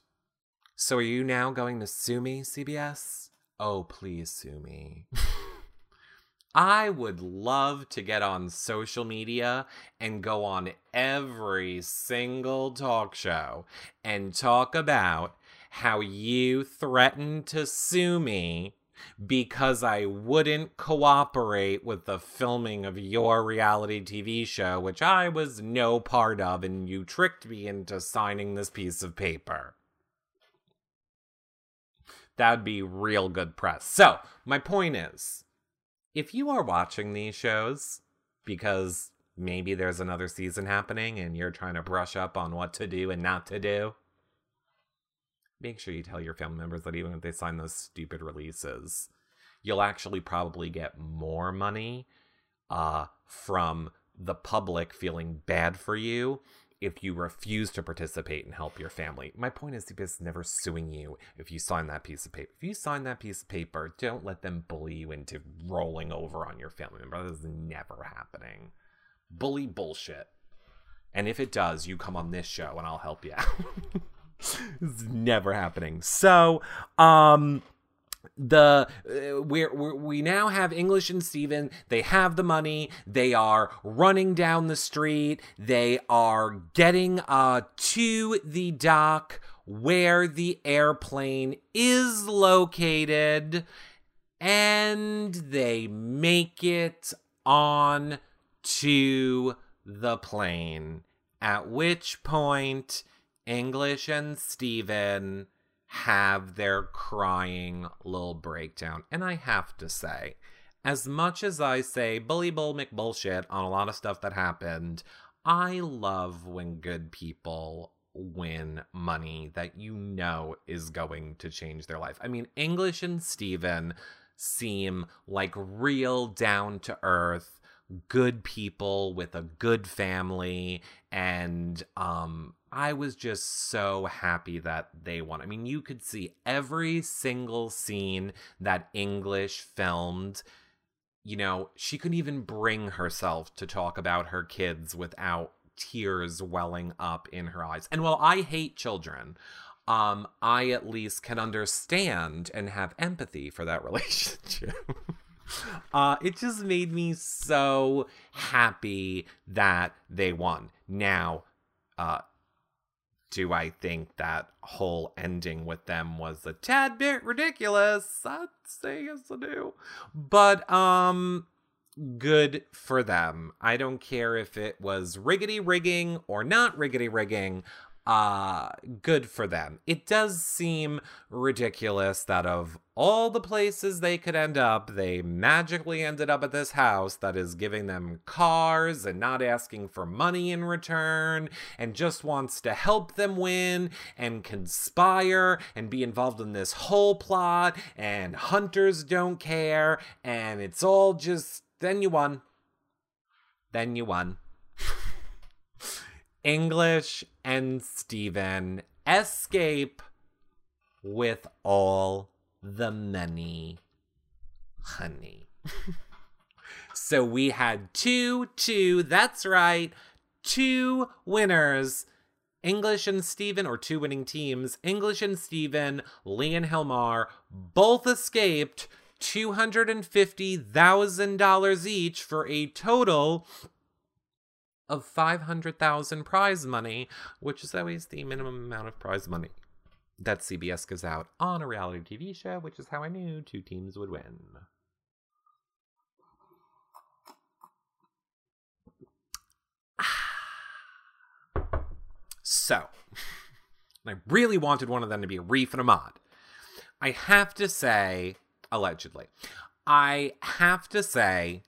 S1: So are you now going to sue me, CBS? Oh, please sue me. I would love to get on social media and go on every single talk show and talk about how you threatened to sue me because I wouldn't cooperate with the filming of your reality TV show, which I was no part of, and you tricked me into signing this piece of paper. That would be real good press. So, my point is if you are watching these shows because maybe there's another season happening and you're trying to brush up on what to do and not to do, make sure you tell your family members that even if they sign those stupid releases, you'll actually probably get more money uh, from the public feeling bad for you if you refuse to participate and help your family. My point is, CBS is never suing you if you sign that piece of paper. If you sign that piece of paper, don't let them bully you into rolling over on your family member. That is never happening. Bully bullshit. And if it does, you come on this show and I'll help you out. it's never happening. So, um, the uh, we're, we're, we now have English and Steven. They have the money. They are running down the street. They are getting uh to the dock where the airplane is located and they make it on to the plane at which point English and Steven have their crying little breakdown. And I have to say, as much as I say bully bull McBullshit on a lot of stuff that happened, I love when good people win money that you know is going to change their life. I mean, English and Steven seem like real down to earth good people with a good family and um I was just so happy that they won. I mean, you could see every single scene that English filmed. You know, she couldn't even bring herself to talk about her kids without tears welling up in her eyes. And while I hate children, um, I at least can understand and have empathy for that relationship. uh, it just made me so happy that they won. Now, uh, do I think that whole ending with them was a tad bit ridiculous? I'd say yes, I do. But um, good for them. I don't care if it was riggedy rigging or not riggedy rigging uh good for them. It does seem ridiculous that of all the places they could end up they magically ended up at this house that is giving them cars and not asking for money in return and just wants to help them win and conspire and be involved in this whole plot and hunters don't care and it's all just then you won. Then you won English and Steven escape with all the money, honey. so we had two, two, that's right, two winners. English and Steven, or two winning teams, English and Steven, Lee and Hilmar, both escaped $250,000 each for a total of 500,000 prize money, which is always the minimum amount of prize money that CBS gives out on a reality TV show, which is how I knew two teams would win. So, I really wanted one of them to be a Reef and a mod. I have to say, allegedly, I have to say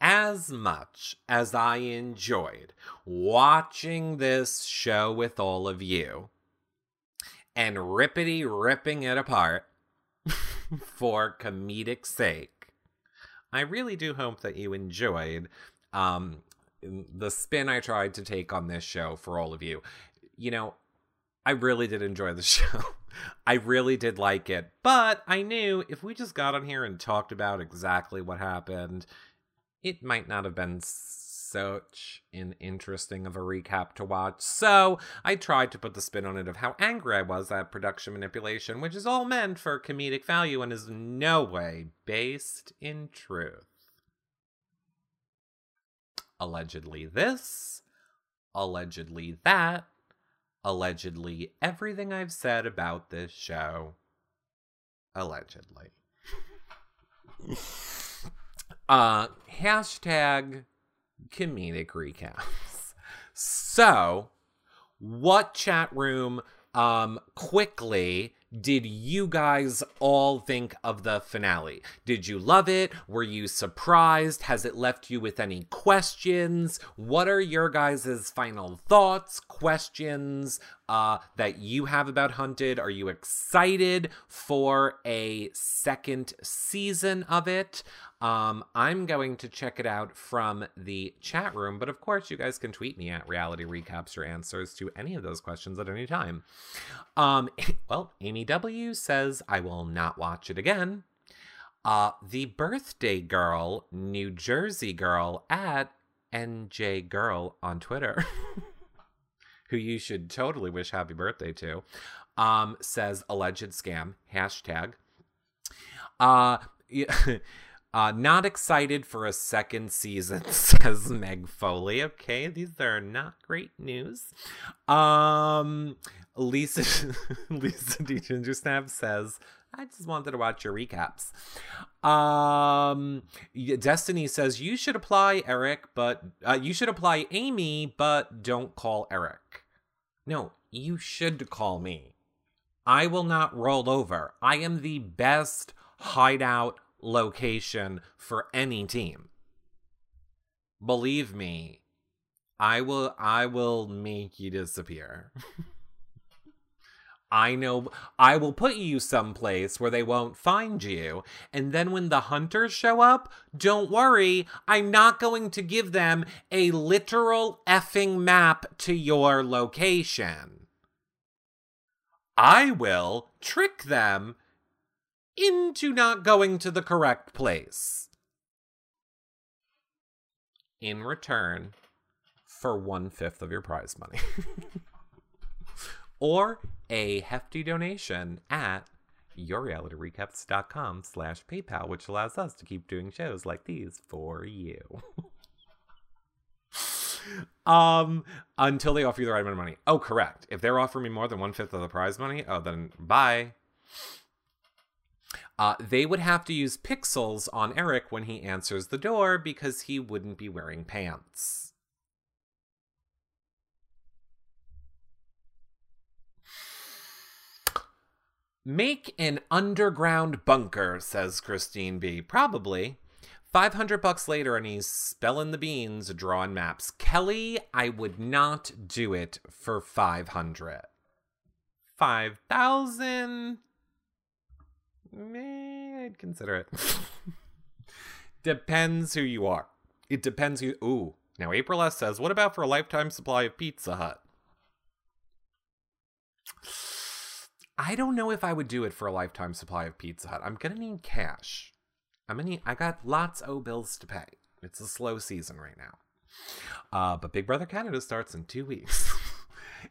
S1: as much as I enjoyed watching this show with all of you and rippity ripping it apart for comedic sake, I really do hope that you enjoyed um, the spin I tried to take on this show for all of you. You know, I really did enjoy the show. I really did like it, but I knew if we just got on here and talked about exactly what happened, it might not have been such an interesting of a recap to watch. So I tried to put the spin on it of how angry I was at production manipulation, which is all meant for comedic value and is no way based in truth. Allegedly this, allegedly that, allegedly everything I've said about this show. Allegedly. Uh, hashtag comedic recaps. So, what chat room um quickly did you guys all think of the finale? Did you love it? Were you surprised? Has it left you with any questions? What are your guys' final thoughts, questions uh, that you have about Hunted? Are you excited for a second season of it? Um, I'm going to check it out from the chat room, but of course, you guys can tweet me at reality recaps your answers to any of those questions at any time. Um, well, Amy W says, I will not watch it again. Uh, the birthday girl, New Jersey girl at NJ Girl on Twitter, who you should totally wish happy birthday to, um, says alleged scam hashtag. Uh, uh, not excited for a second season, says Meg Foley. Okay, these are not great news. Um, Lisa Lisa D Ginger Snap says, I just wanted to watch your recaps. Um, Destiny says you should apply Eric, but uh, you should apply Amy, but don't call Eric. No, you should call me. I will not roll over. I am the best hideout location for any team. Believe me, I will I will make you disappear. I know I will put you someplace where they won't find you. And then when the hunters show up, don't worry, I'm not going to give them a literal effing map to your location. I will trick them into not going to the correct place. In return for one fifth of your prize money. or a hefty donation at yourrealityrecaps.com slash PayPal, which allows us to keep doing shows like these for you. um, until they offer you the right amount of money. Oh, correct. If they're offering me more than one fifth of the prize money, oh, then bye. Uh, they would have to use pixels on Eric when he answers the door because he wouldn't be wearing pants. Make an underground bunker, says Christine B. Probably. 500 bucks later and he's spelling the beans, drawing maps. Kelly, I would not do it for 500. 5,000? May I'd consider it. depends who you are. It depends who. Ooh. Now, April S says, what about for a lifetime supply of Pizza Hut? I don't know if I would do it for a lifetime supply of Pizza Hut. I'm gonna need cash. I'm gonna need, I got lots of bills to pay. It's a slow season right now. Uh, but Big Brother Canada starts in two weeks.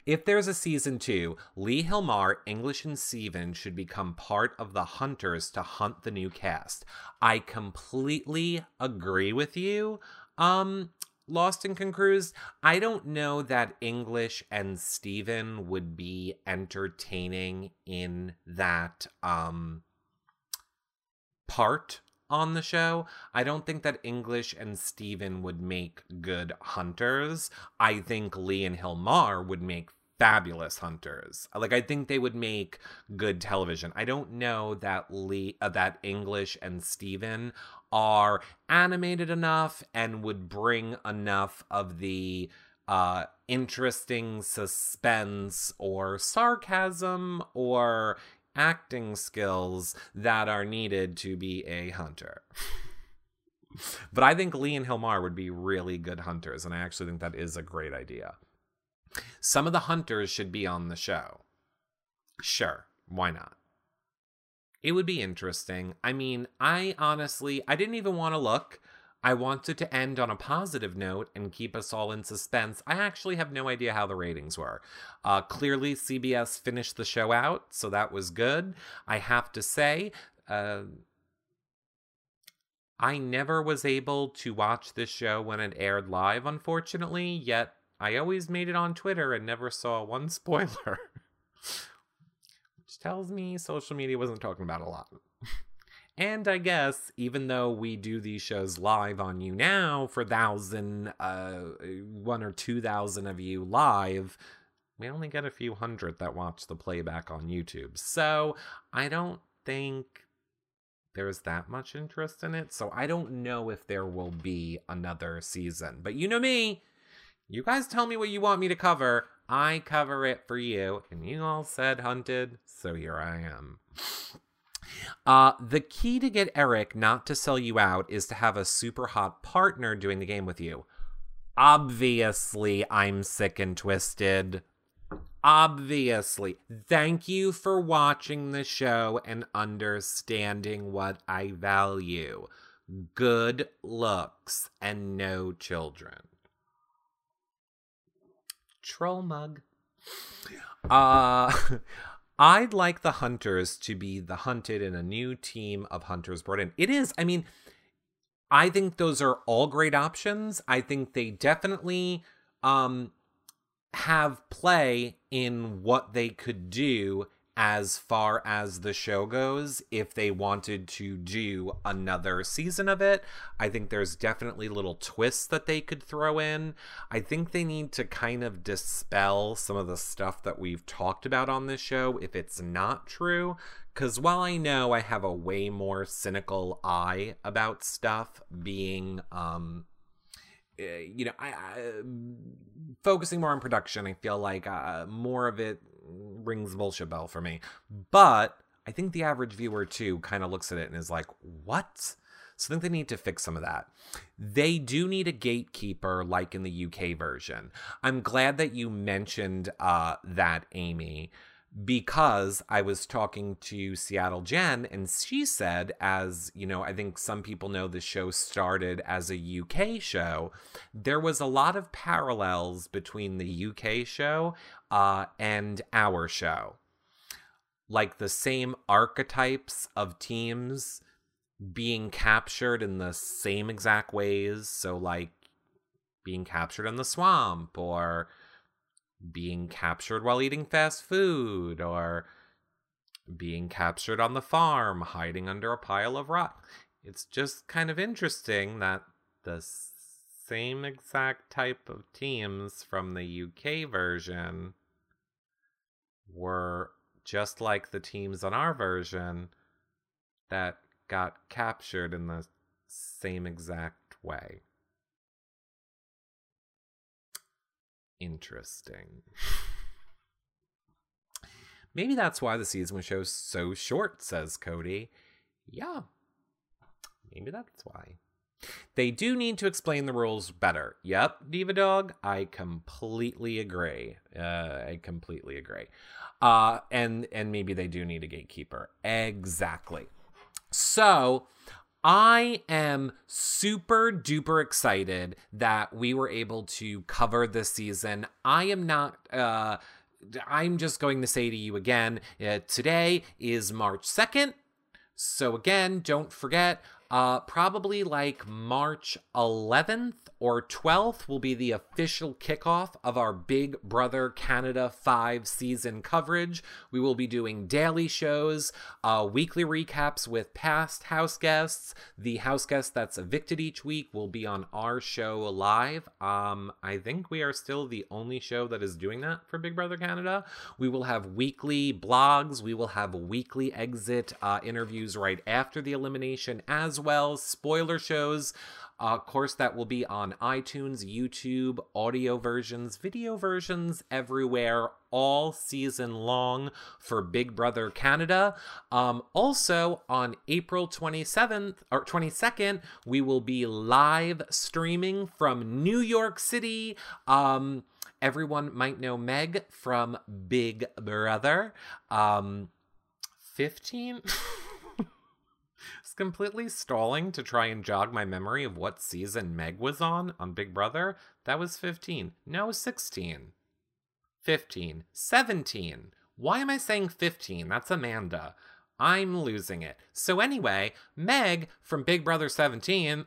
S1: if there's a season two, Lee Hilmar, English, and Steven should become part of the hunters to hunt the new cast. I completely agree with you. Um, Lost and Concruise, I don't know that English and Steven would be entertaining in that um part on the show. I don't think that English and Steven would make good hunters. I think Lee and Hilmar would make fabulous hunters. Like I think they would make good television. I don't know that Lee uh, that English and Steven are animated enough and would bring enough of the uh interesting suspense or sarcasm or acting skills that are needed to be a hunter. but I think Lee and Hilmar would be really good hunters, and I actually think that is a great idea. Some of the hunters should be on the show. Sure, why not? It would be interesting. I mean, I honestly, I didn't even want to look. I wanted to end on a positive note and keep us all in suspense. I actually have no idea how the ratings were. Uh, clearly, CBS finished the show out, so that was good. I have to say, uh, I never was able to watch this show when it aired live, unfortunately, yet I always made it on Twitter and never saw one spoiler. Which tells me social media wasn't talking about a lot. and I guess even though we do these shows live on YouNow for thousand, uh, one or two thousand of you live, we only get a few hundred that watch the playback on YouTube. So I don't think there's that much interest in it. So I don't know if there will be another season. But you know me, you guys tell me what you want me to cover. I cover it for you. And you all said hunted, so here I am. Uh, the key to get Eric not to sell you out is to have a super hot partner doing the game with you. Obviously, I'm sick and twisted. Obviously. Thank you for watching the show and understanding what I value. good looks, and no children. Troll mug. Uh I'd like the hunters to be the hunted in a new team of hunters brought in. It is, I mean, I think those are all great options. I think they definitely um have play in what they could do as far as the show goes if they wanted to do another season of it. I think there's definitely little twists that they could throw in. I think they need to kind of dispel some of the stuff that we've talked about on this show if it's not true. Because while I know I have a way more cynical eye about stuff being, um, eh, you know, I, I, focusing more on production, I feel like uh, more of it rings bullshit bell for me. But I think the average viewer too kind of looks at it and is like, "What?" So I think they need to fix some of that. They do need a gatekeeper, like in the UK version. I'm glad that you mentioned uh, that, Amy, because I was talking to Seattle Jen, and she said, as you know, I think some people know the show started as a UK show. There was a lot of parallels between the UK show uh, and our show. Like the same archetypes of teams being captured in the same exact ways. So, like being captured in the swamp, or being captured while eating fast food, or being captured on the farm, hiding under a pile of rock. It's just kind of interesting that the same exact type of teams from the UK version were just like the teams on our version that got captured in the same exact way. Interesting. Maybe that's why the season was so short, says Cody. Yeah, maybe that's why. They do need to explain the rules better. Yep, Diva Dog, I completely agree. Uh, I completely agree. Uh, and and maybe they do need a gatekeeper. Exactly. So I am super duper excited that we were able to cover this season. I am not. Uh, I'm just going to say to you again uh, today is March 2nd. So, again, don't forget, uh, probably like March 11th or 12th will be the official kickoff of our Big Brother Canada 5 season coverage. We will be doing daily shows, uh, weekly recaps with past house guests. The house guest that's evicted each week will be on our show live. Um, I think we are still the only show that is doing that for Big Brother Canada. We will have weekly blogs, we will have weekly exit uh, interviews right after the elimination as well, spoiler shows. Uh, of course, that will be on iTunes, YouTube, audio versions, video versions everywhere all season long for Big Brother Canada. Um, also, on April 27th or 22nd, we will be live streaming from New York City. Um, everyone might know Meg from Big Brother. Um, 15? completely stalling to try and jog my memory of what season Meg was on on Big Brother. That was 15. No, 16. 15. 17. Why am I saying 15? That's Amanda. I'm losing it. So, anyway, Meg from Big Brother 17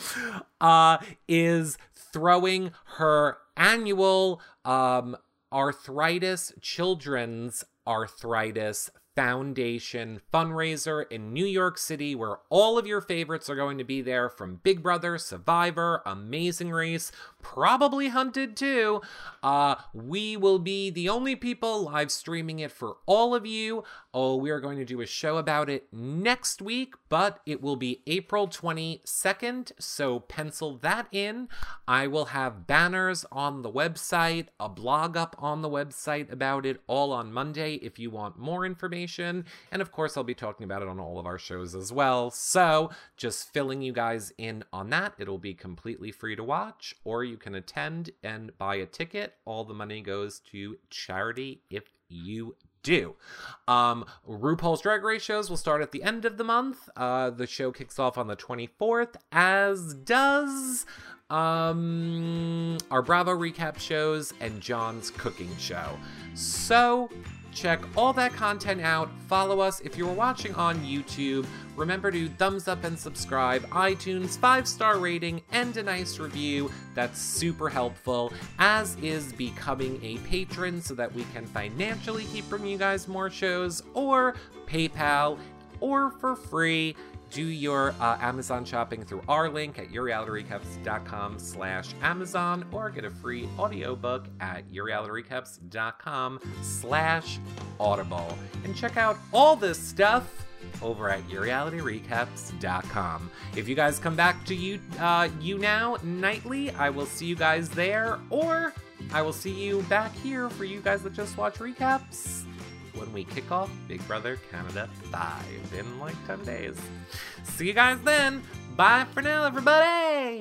S1: uh, is throwing her annual um, arthritis, children's arthritis Foundation fundraiser in New York City, where all of your favorites are going to be there from Big Brother, Survivor, Amazing Race, probably Hunted too. Uh, we will be the only people live streaming it for all of you. Oh, we are going to do a show about it next week, but it will be April 22nd, so pencil that in. I will have banners on the website, a blog up on the website about it all on Monday if you want more information. And of course, I'll be talking about it on all of our shows as well. So just filling you guys in on that. It'll be completely free to watch, or you can attend and buy a ticket. All the money goes to charity if you do. Um, RuPaul's Drag Race shows will start at the end of the month. Uh, the show kicks off on the 24th, as does um, our Bravo recap shows and John's cooking show. So check all that content out. Follow us if you're watching on YouTube. Remember to thumbs up and subscribe, iTunes, five star rating, and a nice review. That's super helpful, as is becoming a Patreon so that we can financially keep bringing you guys more shows, or PayPal, or for free do your uh, Amazon shopping through our link at yourrealityrecaps.com slash Amazon or get a free audiobook at yourrealityrecaps.com slash Audible. And check out all this stuff over at yourrealityrecaps.com. If you guys come back to you, uh, YouNow nightly, I will see you guys there, or I will see you back here for you guys that just watch recaps when we kick off Big Brother Canada 5 in like 10 days. See you guys then. Bye for now, everybody.